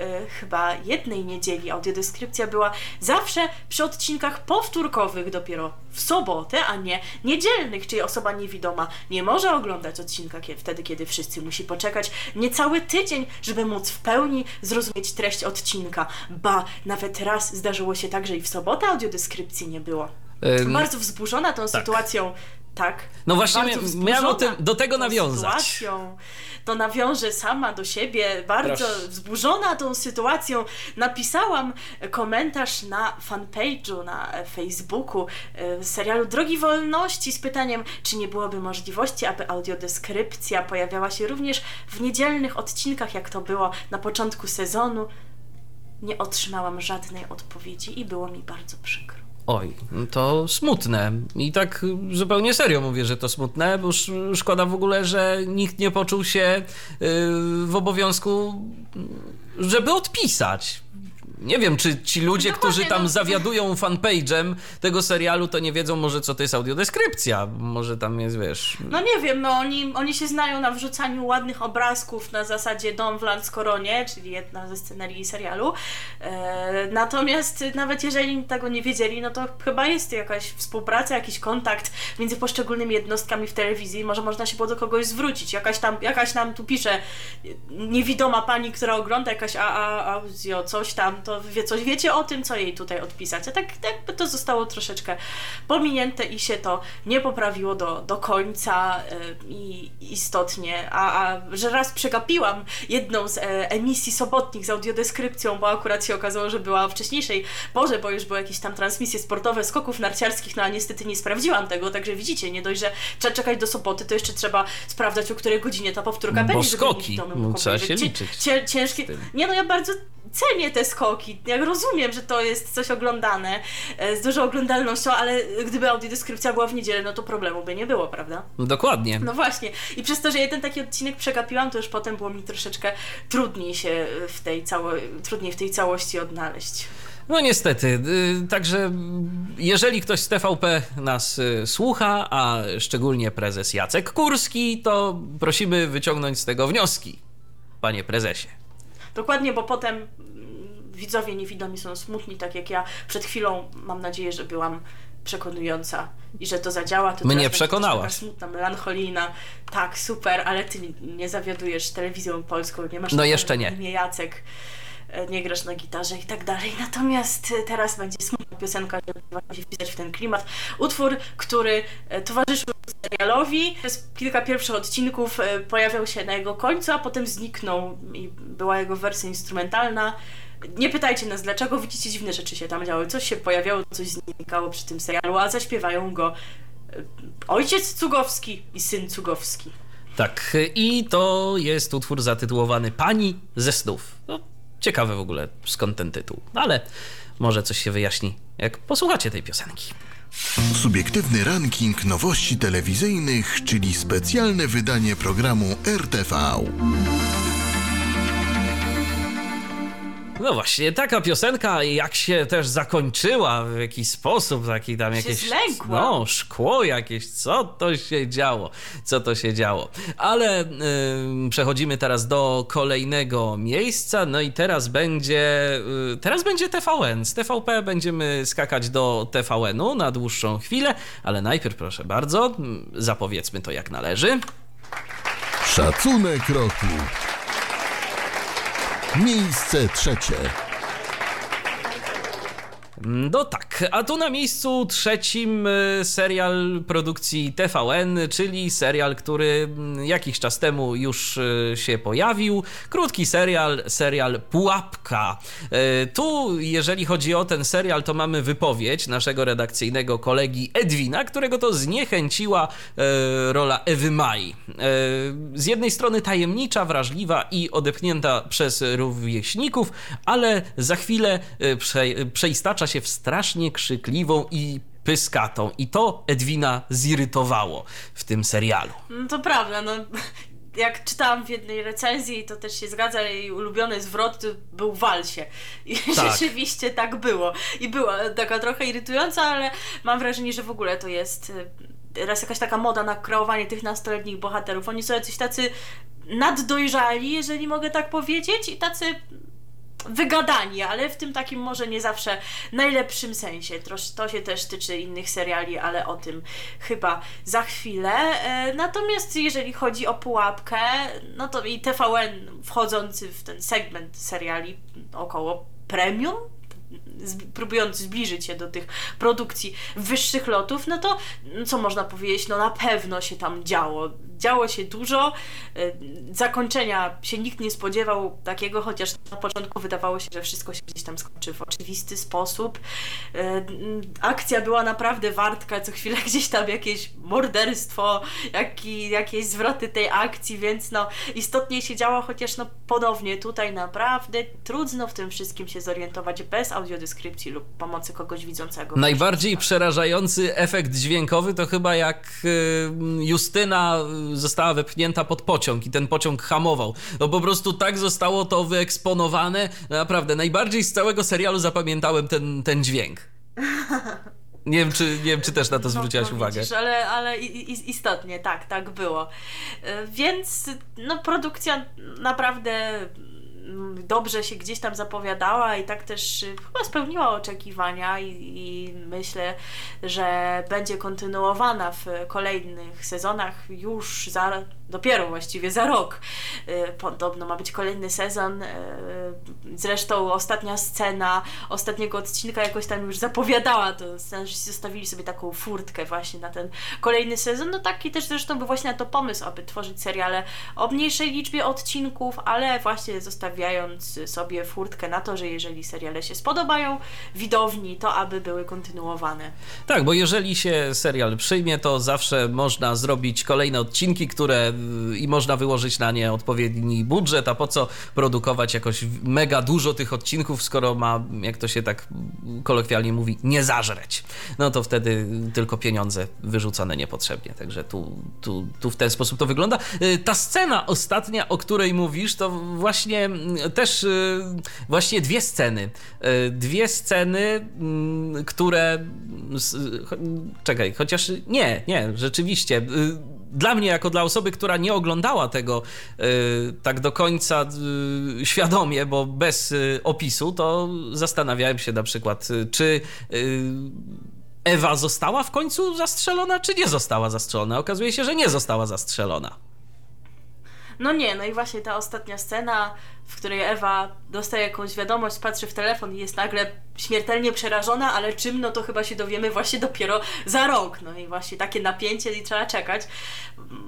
y, chyba jednej niedzieli audiodeskrypcja była zawsze przy odcinkach powtórkowych dopiero w sobotę, a nie niedzielnych, czyli osoba niewidoma nie może oglądać odcinka kie- wtedy, kiedy wszyscy musi poczekać niecały tydzień, żeby móc w pełni zrozumieć treść odcinka. Ba, nawet raz zdarzyło się tak, że i w sobotę audiodeskrypcji nie było. Bardzo wzburzona tą sytuacją. Tak. No właśnie Bardzo mia- wzburzona miałem o tym- do tego tą nawiązać. Sytuacją, to nawiążę sama do siebie. Bardzo Proszę. wzburzona tą sytuacją napisałam komentarz na fanpage'u na Facebooku e, serialu Drogi Wolności z pytaniem, czy nie byłoby możliwości, aby audiodeskrypcja pojawiała się również w niedzielnych odcinkach, jak to było na początku sezonu. Nie otrzymałam żadnej odpowiedzi i było mi bardzo przykro. Oj, to smutne. I tak zupełnie serio mówię, że to smutne, bo sz- szkoda w ogóle, że nikt nie poczuł się yy, w obowiązku, żeby odpisać. Nie wiem, czy ci ludzie, Dokładnie, którzy tam no. zawiadują fanpage'em tego serialu, to nie wiedzą może, co to jest audiodeskrypcja. Może tam jest, wiesz... No nie wiem, no oni, oni się znają na wrzucaniu ładnych obrazków na zasadzie Dom w Landskoronie, czyli jedna ze scenerii serialu. E, natomiast nawet jeżeli tego nie wiedzieli, no to chyba jest jakaś współpraca, jakiś kontakt między poszczególnymi jednostkami w telewizji. Może można się było do kogoś zwrócić. Jakaś tam, jakaś nam tu pisze niewidoma pani, która ogląda jakaś a, a, audio, coś tam, to wie, coś wiecie o tym, co jej tutaj odpisać. A tak jakby to zostało troszeczkę pominięte i się to nie poprawiło do, do końca e, i istotnie. A, a że raz przegapiłam jedną z e, emisji sobotnich z audiodeskrypcją, bo akurat się okazało, że była wcześniejszej porze, bo już były jakieś tam transmisje sportowe skoków narciarskich, no a niestety nie sprawdziłam tego, także widzicie, nie dość, że trzeba czekać do soboty, to jeszcze trzeba sprawdzać, o której godzinie ta powtórka Bo będzie. skoki, niewidomy no, mógł trzeba się Cię- liczyć Cię, ciężkie. Nie no, ja bardzo cenię te skoki. Ja rozumiem, że to jest coś oglądane e, z dużą oglądalnością, ale gdyby audiodeskrypcja była w niedzielę, no to problemu by nie było, prawda? Dokładnie. No właśnie. I przez to, że jeden taki odcinek przegapiłam, to już potem było mi troszeczkę trudniej się w tej, cało... trudniej w tej całości odnaleźć. No niestety, y, także jeżeli ktoś z TVP nas y, słucha, a szczególnie prezes Jacek Kurski, to prosimy wyciągnąć z tego wnioski, panie prezesie. Dokładnie, bo potem widzowie niewidomi są smutni, tak jak ja przed chwilą mam nadzieję, że byłam przekonująca i że to zadziała. To Mnie przekonałaś. smutna, melancholijna. Tak, super, ale ty nie zawiadujesz telewizją polską, nie masz No jeszcze nie. imię Jacek, e, nie grasz na gitarze i tak dalej. Natomiast e, teraz będzie smutna piosenka, żeby właśnie wpisać w ten klimat. Utwór, który e, towarzyszył serialowi. Przez kilka pierwszych odcinków pojawiał się na jego końcu, a potem zniknął i była jego wersja instrumentalna. Nie pytajcie nas dlaczego, widzicie dziwne rzeczy się tam działy. Coś się pojawiało, coś znikało przy tym serialu, a zaśpiewają go e, ojciec Cugowski i syn Cugowski. Tak, i to jest utwór zatytułowany Pani ze snów. No, ciekawe w ogóle skąd ten tytuł, ale może coś się wyjaśni, jak posłuchacie tej piosenki. Subiektywny ranking nowości telewizyjnych, czyli specjalne wydanie programu RTV. No właśnie, taka piosenka, jak się też zakończyła w jakiś sposób, taki tam Się jakieś. zlękła. No, szkło jakieś, co to się działo? Co to się działo? Ale ym, przechodzimy teraz do kolejnego miejsca. No i teraz będzie. y, teraz będzie TVN. Z TVP będziemy skakać do TVN-u na dłuższą chwilę, ale najpierw, proszę bardzo, zapowiedzmy to jak należy. Szacunek roku. Miejsce trzecie. No tak, a tu na miejscu trzecim y, serial produkcji TVN, czyli serial, który mm, jakiś czas temu już y, się pojawił. Krótki serial, serial Pułapka. Y, Tu, jeżeli chodzi o ten serial, to mamy wypowiedź naszego redakcyjnego kolegi Edwina, którego to zniechęciła rola Ewy Mai. Z jednej strony tajemnicza, wrażliwa i odepchnięta przez rówieśników, ale za chwilę prze, przeistacza się w strasznie krzykliwą i pyskatą. I to Edwina zirytowało w tym serialu. No to prawda, no. Jak czytałam w jednej recenzji, to też się zgadza, jej ulubiony zwrot był walsie. I Tak. rzeczywiście tak było. I była taka trochę irytująca, ale mam wrażenie, że w ogóle to jest y, teraz jakaś taka moda na kreowanie tych nastoletnich bohaterów. Oni są jacyś tacy naddojrzali, jeżeli mogę tak powiedzieć, i tacy wygadani, ale w tym takim może nie zawsze najlepszym sensie. Trosz, to się też tyczy innych seriali, ale o tym chyba za chwilę. E, Natomiast jeżeli chodzi o pułapkę, no to i TVN wchodzący w ten segment seriali około premium, próbując zbliżyć się do tych produkcji wyższych lotów, no to mm, co można powiedzieć, no na pewno się tam działo. Działo się dużo. y, Zakończenia się nikt nie spodziewał takiego, chociaż na początku wydawało się, że wszystko się gdzieś tam skończy w oczywisty sposób. Y, mm, Akcja była naprawdę wartka, co chwilę gdzieś tam jakieś morderstwo, jaki, jakieś zwroty tej akcji, więc no istotnie się działo, chociaż no ponownie tutaj naprawdę trudno w tym wszystkim się zorientować bez audiodeskrypcji lub pomocy kogoś widzącego. Najbardziej przerażający efekt dźwiękowy to chyba jak y, Justyna y, została wepchnięta pod pociąg i ten pociąg hamował. No po prostu tak zostało to wyeksponowane. Naprawdę, najbardziej z całego serialu zapamiętałem ten, ten dźwięk. Nie wiem, czy, nie wiem, czy też na to zwróciłaś no, uwagę. Widzisz, ale, ale istotnie, tak, tak było. E, Więc no, produkcja naprawdę dobrze się gdzieś tam zapowiadała i tak też y, chyba spełniła oczekiwania i, i myślę, że będzie kontynuowana w kolejnych sezonach już za, dopiero właściwie za rok. Y, Podobno ma być kolejny sezon. y, Zresztą ostatnia scena ostatniego odcinka jakoś tam już zapowiadała to. Scenarzyści zostawili sobie taką furtkę właśnie na ten kolejny sezon. No taki też zresztą był właśnie na to pomysł, aby tworzyć seriale o mniejszej liczbie odcinków, ale właśnie zostawiając sobie furtkę na to, że jeżeli seriale się spodobają widowni, to aby były kontynuowane. Tak, bo jeżeli się serial przyjmie, to zawsze można zrobić kolejne odcinki, które y, i można wyłożyć na nie odpowiedni budżet, a po co produkować jakoś mega dużo tych odcinków, skoro ma, jak to się tak kolokwialnie mówi, nie zażreć. No to wtedy tylko pieniądze wyrzucone niepotrzebnie. Także tu, tu, tu w ten sposób to wygląda. Y, Ta scena ostatnia, o której mówisz, to właśnie mm, też y, właśnie dwie sceny. Y, Dwie sceny, mm, które. cho- Czekaj, chociaż nie, nie, rzeczywiście. y, dla mnie, jako dla osoby, która nie oglądała tego tak do końca świadomie, bo bez opisu, to zastanawiałem się na przykład, czy Ewa została w końcu zastrzelona, czy nie została zastrzelona? Okazuje się, że nie została zastrzelona. No nie, no i właśnie ta ostatnia scena, w której Ewa dostaje jakąś wiadomość, patrzy w telefon i jest nagle śmiertelnie przerażona, ale czym, no to chyba się dowiemy właśnie dopiero za rok. No i właśnie takie napięcie i trzeba czekać,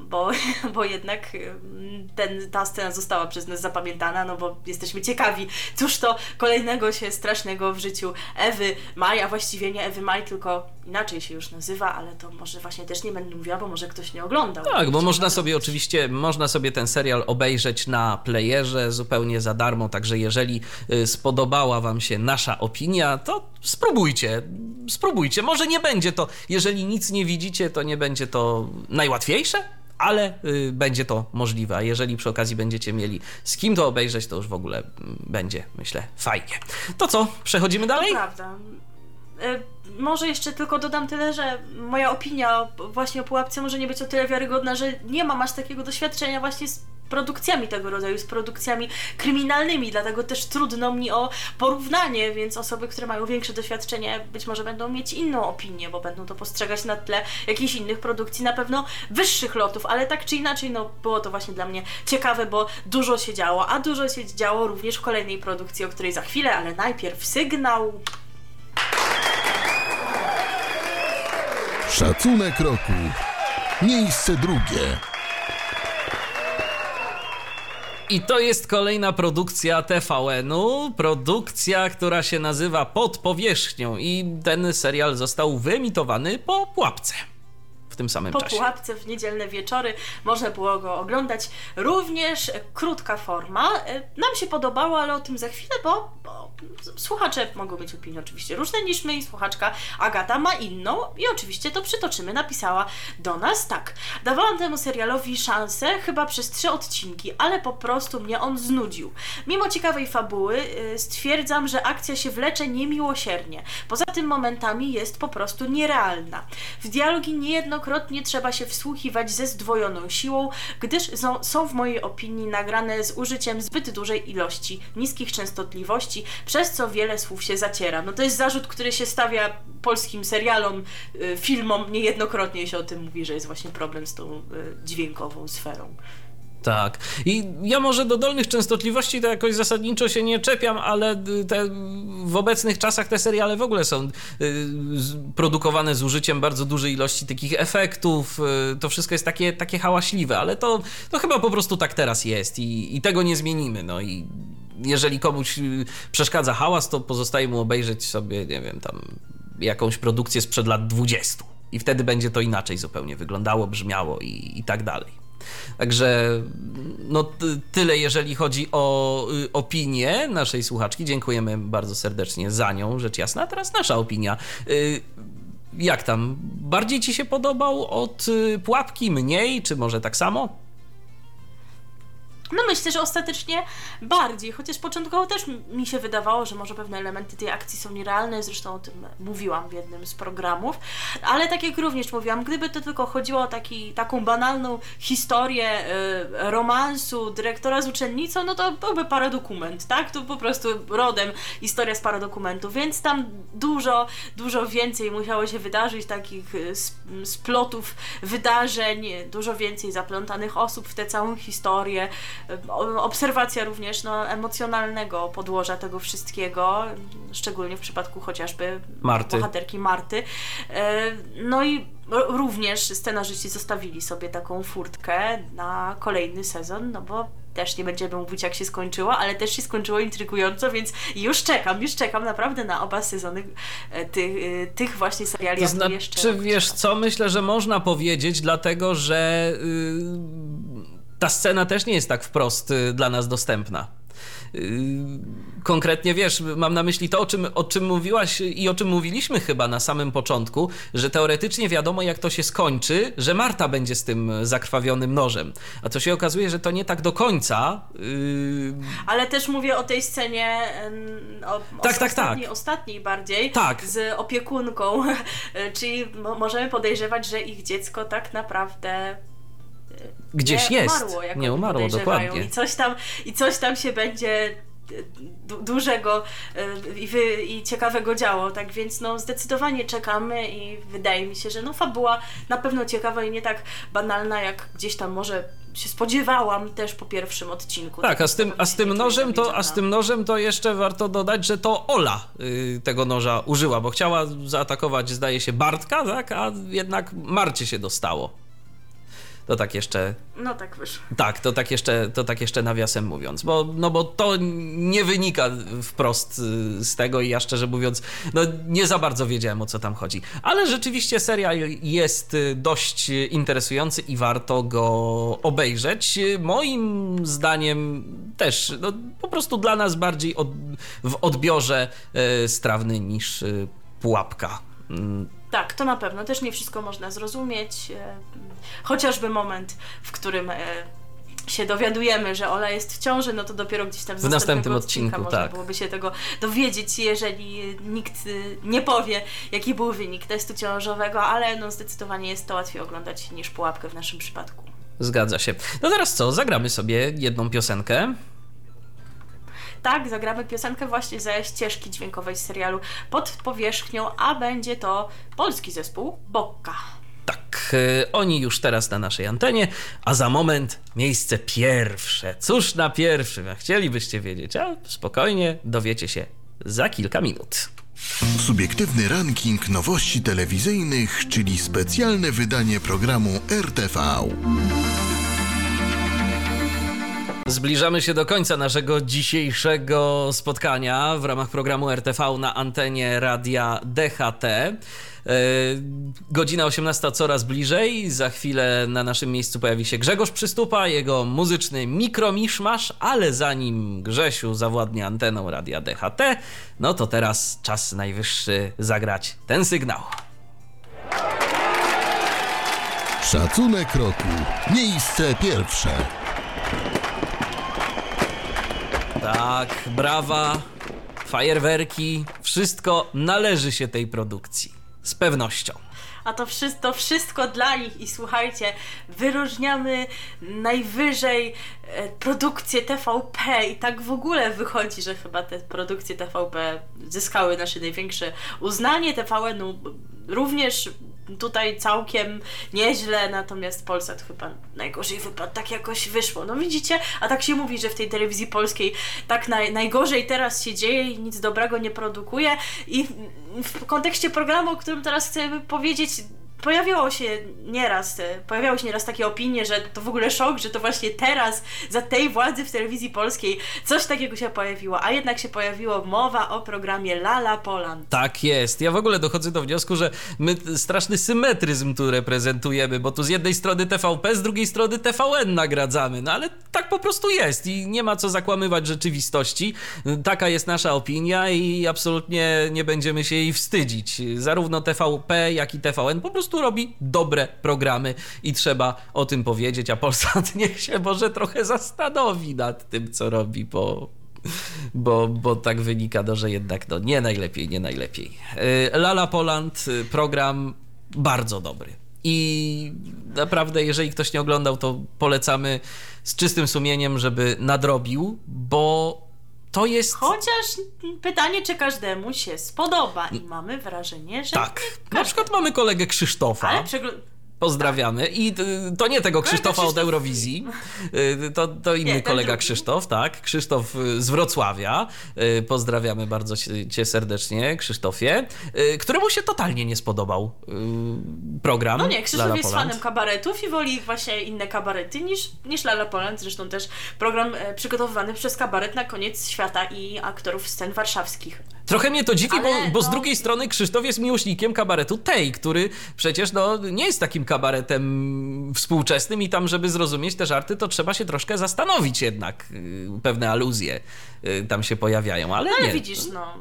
bo, bo jednak mm, ten, ta scena została przez nas zapamiętana, no bo jesteśmy ciekawi, cóż to kolejnego się strasznego w życiu Ewy Maj, a właściwie nie Ewy Maj, tylko inaczej się już nazywa, ale to może właśnie też nie będę mówiła, bo może ktoś nie oglądał. Tak, bo można sobie oczywiście, można sobie ten serial obejrzeć na playerze zupełnie za darmo, także jeżeli y, spodobała Wam się nasza opinia, to spróbujcie, spróbujcie. Może nie będzie to, jeżeli nic nie widzicie, to nie będzie to najłatwiejsze, ale y, będzie to możliwe. A jeżeli przy okazji będziecie mieli z kim to obejrzeć, to już w ogóle y, będzie, myślę, fajnie. To co, przechodzimy dalej? To prawda. Y, może jeszcze tylko dodam tyle, że moja opinia właśnie o pułapce może nie być o tyle wiarygodna, że nie mam aż takiego doświadczenia właśnie z produkcjami tego rodzaju, z produkcjami kryminalnymi, dlatego też trudno mi o porównanie, więc osoby, które mają większe doświadczenie być może będą mieć inną opinię, bo będą to postrzegać na tle jakichś innych produkcji, na pewno wyższych lotów, ale tak czy inaczej, no było to właśnie dla mnie ciekawe, bo dużo się działo, a dużo się działo również w kolejnej produkcji, o której za chwilę, ale najpierw sygnał. Szacunek roku. Miejsce drugie. I to jest kolejna produkcja TVN-u, produkcja, która się nazywa Pod powierzchnią i ten serial został wyemitowany po pułapce w tym samym po czasie. Po pułapce w niedzielne wieczory można było go oglądać. Również krótka forma. E, nam się podobało, ale o tym za chwilę, bo, bo słuchacze mogą mieć opinie oczywiście różne niż my i słuchaczka Agata ma inną i oczywiście to przytoczymy. Napisała do nas tak. Dawałam temu serialowi szansę chyba przez trzy odcinki, ale po prostu mnie on znudził. Mimo ciekawej fabuły yy, stwierdzam, że akcja się wlecze niemiłosiernie. Poza tym momentami jest po prostu nierealna. W dialogi niejednokrotnie Niejednokrotnie trzeba się wsłuchiwać ze zdwojoną siłą, gdyż są w mojej opinii nagrane z użyciem zbyt dużej ilości niskich częstotliwości, przez co wiele słów się zaciera. No to jest zarzut, który się stawia polskim serialom, y, filmom, niejednokrotnie się o tym mówi, że jest właśnie problem z tą y, dźwiękową sferą. Tak. I ja może do dolnych częstotliwości to jakoś zasadniczo się nie czepiam, ale te, w obecnych czasach te seriale w ogóle są y, produkowane z użyciem bardzo dużej ilości takich efektów. Y, to wszystko jest takie, takie hałaśliwe, ale to, to chyba po prostu tak teraz jest i, i tego nie zmienimy. No i jeżeli komuś y, przeszkadza hałas, to pozostaje mu obejrzeć sobie, nie wiem, tam jakąś produkcję sprzed lat 20. I wtedy będzie to inaczej zupełnie wyglądało, brzmiało i, i tak dalej. Także no tyle, jeżeli chodzi o y, opinię naszej słuchaczki. Dziękujemy bardzo serdecznie za nią, rzecz jasna. A teraz nasza opinia. Y, jak tam? Bardziej ci się podobał od y, pułapki, mniej, czy może tak samo? No myślę, że ostatecznie bardziej, chociaż początkowo też mi się wydawało, że może pewne elementy tej akcji są nierealne, zresztą o tym mówiłam w jednym z programów, ale tak jak również mówiłam, gdyby to tylko chodziło o taki, taką banalną historię y, romansu dyrektora z uczennicą, no to byłby paradokument, tak? To po prostu rodem historia z paradokumentu, więc tam dużo, dużo więcej musiało się wydarzyć, takich y, splotów wydarzeń, dużo więcej zaplątanych osób w tę całą historię, obserwacja również no, emocjonalnego podłoża tego wszystkiego, szczególnie w przypadku chociażby Marty. bohaterki Marty. E, no i również scenarzyści zostawili sobie taką furtkę na kolejny sezon, no bo też nie będziemy mówić jak się skończyło, ale też się skończyło intrygująco, więc już czekam, już czekam naprawdę na oba sezony e, tych, e, tych właśnie seriali. To znaczy, jeszcze wiesz co, myślę, że można powiedzieć, dlatego że... Yy ta scena też nie jest tak wprost y, dla nas dostępna. Y, konkretnie wiesz, mam na myśli to, o czym, o czym mówiłaś i o czym mówiliśmy chyba na samym początku, że teoretycznie wiadomo, jak to się skończy, że Marta będzie z tym zakrwawionym nożem. A to się okazuje, że to nie tak do końca. Yy... Ale też mówię o tej scenie o, tak, tak, ostatniej, tak. ostatniej bardziej, tak. z opiekunką. Czyli możemy podejrzewać, że ich dziecko tak naprawdę Gdzieś nie jest. Umarło, jak nie umarło, dokładnie. I coś tam, i coś tam się będzie du- dużego y, i, wy, i ciekawego działo, tak więc no zdecydowanie czekamy i wydaje mi się, że no fabuła na pewno ciekawa i nie tak banalna, jak gdzieś tam może się spodziewałam też po pierwszym odcinku. Tak, a z tym, a z tym nożem to, a z tym nożem to jeszcze warto dodać, że to Ola y, tego noża użyła, bo chciała zaatakować, zdaje się, Bartka, tak? A jednak Marcie się dostało. To tak jeszcze No tak wyszło. Tak, to tak jeszcze, to tak jeszcze nawiasem mówiąc, bo, no bo to nie wynika wprost y, z tego i ja szczerze mówiąc, no nie za bardzo wiedziałem o co tam chodzi. Ale rzeczywiście serial jest y, dość y, interesujący i warto go obejrzeć. Moim zdaniem też, no po prostu dla nas bardziej od, w odbiorze y, strawny niż y, pułapka. Tak, to na pewno. Też nie wszystko można zrozumieć. e, Chociażby moment, w którym e, się dowiadujemy, że Ola jest w ciąży, no to dopiero gdzieś tam W następnym odcinku, odcinka można tak. byłoby się tego dowiedzieć, jeżeli nikt y, nie powie, jaki był wynik testu ciążowego, ale no zdecydowanie jest to łatwiej oglądać niż pułapkę w naszym przypadku. Zgadza się. No teraz co? Zagramy sobie jedną piosenkę. Tak, zagramy piosenkę właśnie ze ścieżki dźwiękowej z serialu Pod powierzchnią, a będzie to polski zespół Bokka. Tak, y, oni już teraz na naszej antenie, a za moment miejsce pierwsze. Cóż na pierwszym, chcielibyście wiedzieć, a spokojnie dowiecie się za kilka minut. Subiektywny ranking nowości telewizyjnych, czyli specjalne wydanie programu RTV. Zbliżamy się do końca naszego dzisiejszego spotkania w ramach programu RTV na antenie radia DHT. Yy, Godzina 18 coraz bliżej. Za chwilę na naszym miejscu pojawi się Grzegorz Przystupa, jego muzyczny mikromiszmasz, ale zanim Grzesiu zawładnie anteną radia DHT, no to teraz czas najwyższy zagrać ten sygnał. Szacunek roku. Miejsce pierwsze. Tak, brawa, fajerwerki, wszystko należy się tej produkcji. Z pewnością. A to wszystko, wszystko dla nich i słuchajcie, wyróżniamy najwyżej e, produkcje TVP i tak w ogóle wychodzi, że chyba te produkcje TVP zyskały nasze największe uznanie. TVN-u również tutaj całkiem nieźle, natomiast Polsat chyba najgorzej wypadł, tak jakoś wyszło. No widzicie, a tak się mówi, że w tej telewizji polskiej tak naj, najgorzej teraz się dzieje i nic dobrego nie produkuje i w, kontekście programu, o którym teraz chcemy powiedzieć, pojawiało się nieraz, e, pojawiały się nieraz takie opinie, że to w ogóle szok, że to właśnie teraz, za tej władzy w telewizji polskiej coś takiego się pojawiło, a jednak się pojawiło mowa o programie Lala Poland. Tak jest. Ja w ogóle dochodzę do wniosku, że my straszny symetryzm tu reprezentujemy, bo tu z jednej strony TVP, z drugiej strony TVN nagradzamy. No ale tak po prostu jest i nie ma co zakłamywać rzeczywistości. Taka jest nasza opinia i absolutnie nie będziemy się jej wstydzić. Zarówno TVP, jak i TVN po prostu robi dobre programy i trzeba o tym powiedzieć, a Polsat niech się może trochę zastanowi nad tym, co robi, bo bo, bo tak wynika, no, że jednak no, nie najlepiej, nie najlepiej. Y, Lala Poland, y, program bardzo dobry. I naprawdę, jeżeli ktoś nie oglądał, to polecamy z czystym sumieniem, żeby nadrobił, bo to jest. Chociaż pytanie, czy każdemu się spodoba i mamy wrażenie, że Tak. Na przykład mamy kolegę Krzysztofa. Ale przegl- Pozdrawiamy. I y, to nie tego Krzysztofa od Eurowizji, y, to, to inny ten kolega drugi. Krzysztof, tak. Krzysztof y, z Wrocławia. Pozdrawiamy bardzo cię- serdecznie, Krzysztofie, któremu się totalnie nie spodobał program. No nie, Krzysztof Lala jest Poland. fanem kabaretów i woli właśnie inne kabarety niż, niż Lala Poland. Zresztą też program e, przygotowywany przez kabaret na koniec świata i aktorów scen warszawskich. Trochę mnie to dziwi, bo, bo z no- drugiej strony Krzysztof jest miłośnikiem kabaretu Tej, który przecież no, nie jest takim kabaretem współczesnym i tam, żeby zrozumieć te żarty, to trzeba się troszkę zastanowić jednak. y, Pewne aluzje y, tam się pojawiają, ale No ale nie. widzisz, no...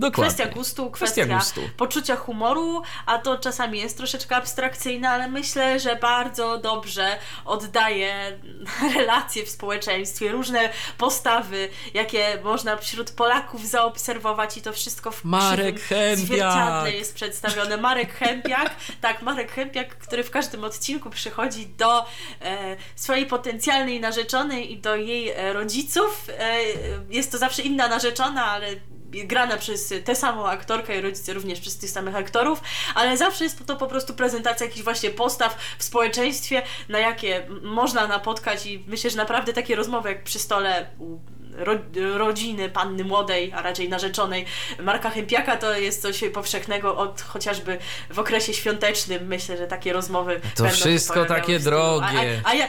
Dokładnie. Kwestia gustu, Kwestia kwestia, gustu. poczucia humoru, a to czasami jest troszeczkę abstrakcyjne, ale myślę, że bardzo dobrze oddaje relacje w społeczeństwie, różne postawy, jakie można wśród Polaków zaobserwować i to wszystko w Marek zwierciadle jest przedstawione. Marek Chępiak, tak, Marek Chępiak, który w każdym odcinku przychodzi do e, swojej potencjalnej narzeczonej i do jej e, rodziców. E, jest to zawsze inna narzeczona, ale grana przez tę samą aktorkę i rodzice również przez tych samych aktorów, ale zawsze jest to po prostu prezentacja jakichś właśnie postaw w społeczeństwie, na jakie można napotkać i myślę, że naprawdę takie rozmowy jak przy stole u ro, rodziny panny młodej, a raczej narzeczonej Marka Chępiaka to jest coś powszechnego od chociażby w okresie świątecznym. Myślę, że takie rozmowy To wszystko takie drogie. A, a, a ja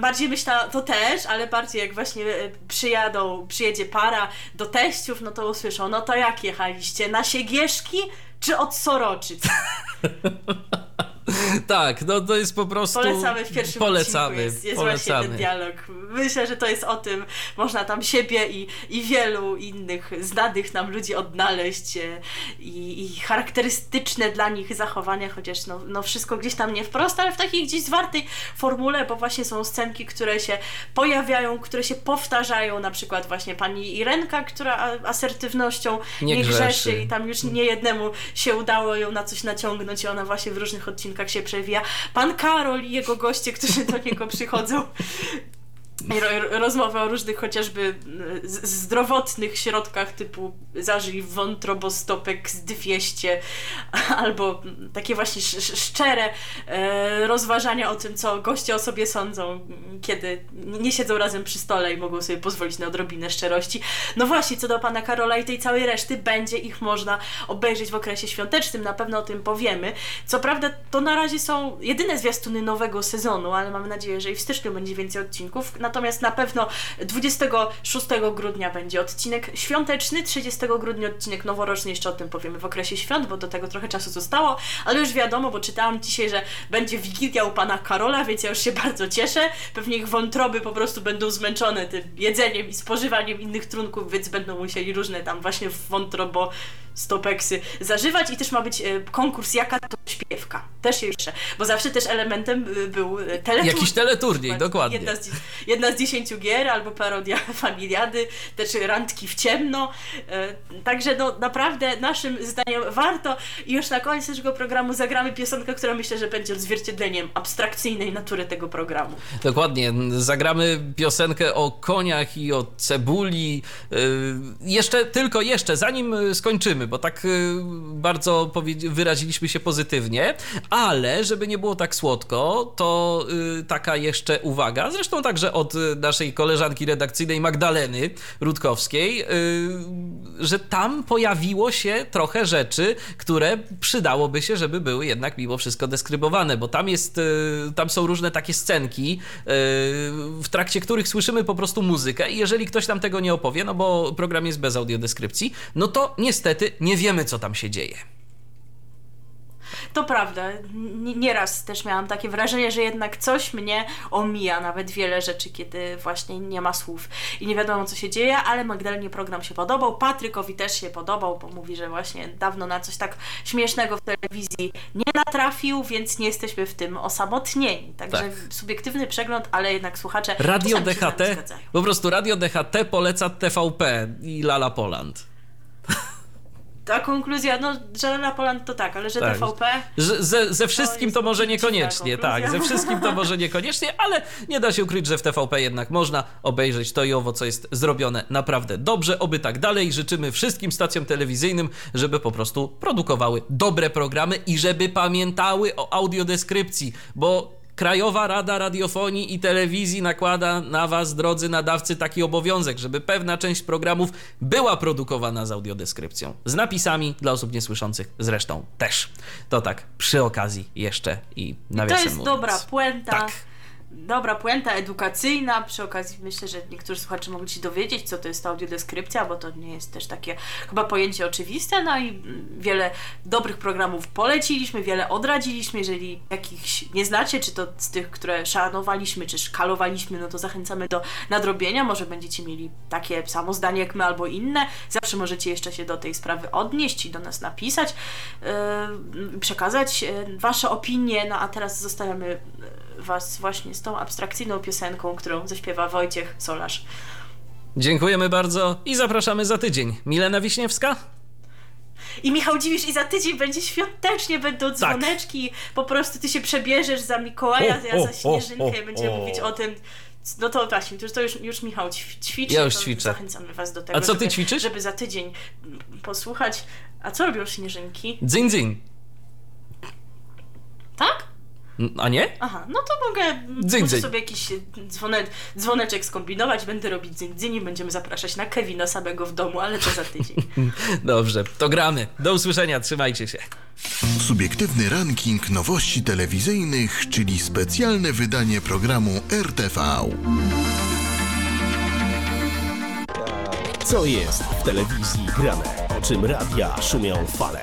bardziej myślę to też, ale bardziej jak właśnie e, przyjadą, przyjedzie para do teściów, no to usłyszą, no to jak jechaliście? Na Siegierzki czy od Soroczyc? Tak, no to jest po prostu... Polecamy w pierwszym Polecamy, jest, jest właśnie polecamy. ten dialog. Myślę, że to jest o tym, można tam siebie i, i wielu innych znanych nam ludzi odnaleźć e, i, i charakterystyczne dla nich zachowania, chociaż no, no wszystko gdzieś tam nie wprost, ale w takiej gdzieś zwartej formule, bo właśnie są scenki, które się pojawiają, które się powtarzają, na przykład właśnie pani Irenka, która asertywnością Nie nie, grzeszy. grzeszy i tam już nie jednemu się udało ją na coś naciągnąć i ona właśnie w różnych odcinkach się przewija. Pan Karol i jego goście, którzy do niego przychodzą. Ro- ro- Rozmowa o różnych chociażby e, zdrowotnych środkach typu zażyj wątrobostopek z 200 albo takie właśnie sz- sz- szczere e, rozważania o tym, co goście o sobie sądzą, kiedy nie siedzą razem przy stole i mogą sobie pozwolić na odrobinę szczerości. No właśnie, co do pana Karola i tej całej reszty, będzie ich można obejrzeć w okresie świątecznym, na pewno o tym powiemy. Co prawda, to na razie są jedyne zwiastuny nowego sezonu, ale mamy nadzieję, że i w styczniu będzie więcej odcinków. Natomiast na pewno 26 grudnia będzie odcinek świąteczny, 30 grudnia odcinek noworoczny, jeszcze o tym powiemy w okresie świąt, bo do tego trochę czasu zostało, ale już wiadomo, bo czytałam dzisiaj, że będzie Wigilia u pana Karola, więc ja już się bardzo cieszę. Pewnie ich wątroby po prostu będą zmęczone tym jedzeniem i spożywaniem innych trunków, więc będą musieli różne tam właśnie wątrobo stopeksy zażywać i też ma być e, konkurs jaka to śpiewka. Też jeszcze, bo zawsze też elementem y, był e, teleturniej. Jakiś teleturniej, dokładnie. Jedna z, jedna z dziesięciu gier albo parodia familiady, też randki w ciemno. E, Także no naprawdę naszym zdaniem warto i już na koniec naszego programu zagramy piosenkę, która myślę, że będzie odzwierciedleniem abstrakcyjnej natury tego programu. Dokładnie. Zagramy piosenkę o koniach i o cebuli. Yy, Jeszcze, tylko jeszcze, zanim skończymy, bo tak y, bardzo wyraziliśmy się pozytywnie, ale żeby nie było tak słodko, to taka jeszcze uwaga, zresztą także od y, naszej koleżanki redakcyjnej Magdaleny Rutkowskiej, y, że tam pojawiło się trochę rzeczy, które przydałoby się, żeby były jednak mimo wszystko deskrybowane, bo tam jest, y, tam są różne takie scenki, y, w trakcie których słyszymy po prostu muzykę i jeżeli ktoś nam tego nie opowie, no bo program jest bez audiodeskrypcji, no to niestety nie wiemy, co tam się dzieje. To prawda. Nieraz też miałam takie wrażenie, że jednak coś mnie omija, nawet wiele rzeczy, kiedy właśnie nie ma słów i nie wiadomo, co się dzieje, ale Magdalenie program się podobał, Patrykowi też się podobał, bo mówi, że właśnie dawno na coś tak śmiesznego w telewizji nie natrafił, więc nie jesteśmy w tym osamotnieni. Także Tak. subiektywny przegląd, ale jednak słuchacze Radio DHT, po prostu Radio DHT poleca TVP i Lala Poland. Ta konkluzja, no, że Poland to tak, ale że Tak. TVP... Że ze, ze wszystkim jest to może niekoniecznie, tak, ze wszystkim to może niekoniecznie, ale nie da się ukryć, że w TVP jednak można obejrzeć to i owo, co jest zrobione naprawdę dobrze, oby tak dalej. Życzymy wszystkim stacjom telewizyjnym, żeby po prostu produkowały dobre programy i żeby pamiętały o audiodeskrypcji, bo Krajowa Rada Radiofonii i Telewizji nakłada na Was, drodzy nadawcy, taki obowiązek, żeby pewna część programów była produkowana z audiodeskrypcją. Z napisami dla osób niesłyszących zresztą też. To tak przy okazji jeszcze i To nawiasem jest mówiąc. dobra puenta. Tak. Dobra puenta edukacyjna. Przy okazji myślę, że niektórzy słuchacze mogli się dowiedzieć, co to jest ta audiodeskrypcja, bo to nie jest też takie chyba pojęcie oczywiste. No i wiele dobrych programów poleciliśmy, wiele odradziliśmy. Jeżeli jakichś nie znacie, czy to z tych, które szanowaliśmy, czy szkalowaliśmy, no to zachęcamy do nadrobienia. Może będziecie mieli takie samo zdanie jak my albo inne. Zawsze możecie jeszcze się do tej sprawy odnieść i do nas napisać, yy, przekazać yy, Wasze opinie. No a teraz zostawiamy yy, Was właśnie z tą abstrakcyjną piosenką, którą zaśpiewa Wojciech Solarz. Dziękujemy bardzo i zapraszamy za tydzień. Milena Wiśniewska? I Michał Dziwisz i za tydzień będzie świątecznie, będą dzwoneczki, po prostu ty się przebierzesz za Mikołaja, Tak. O, ja o, za Śnieżynkę o, i będziemy o. mówić o tym. No to właśnie, to już, już, Michał ćwi- ćwiczy. Ja już ćwiczę. Zachęcamy was do tego, A co ty żeby, ćwiczysz? żeby za tydzień posłuchać. A co robią Śnieżynki? Dzyń, dzyń. Tak? A nie? Aha, no to mogę Dzyń, muszę dzyń. sobie jakiś dzwone, dzwoneczek skombinować, będę robić dzyń, dzyń i będziemy zapraszać na Kevina samego w domu, ale to za tydzień. Dobrze, to gramy. Do usłyszenia, trzymajcie się. Subiektywny ranking nowości telewizyjnych, czyli specjalne wydanie programu RTV. Co jest w telewizji grane? O czym radia szumią fale?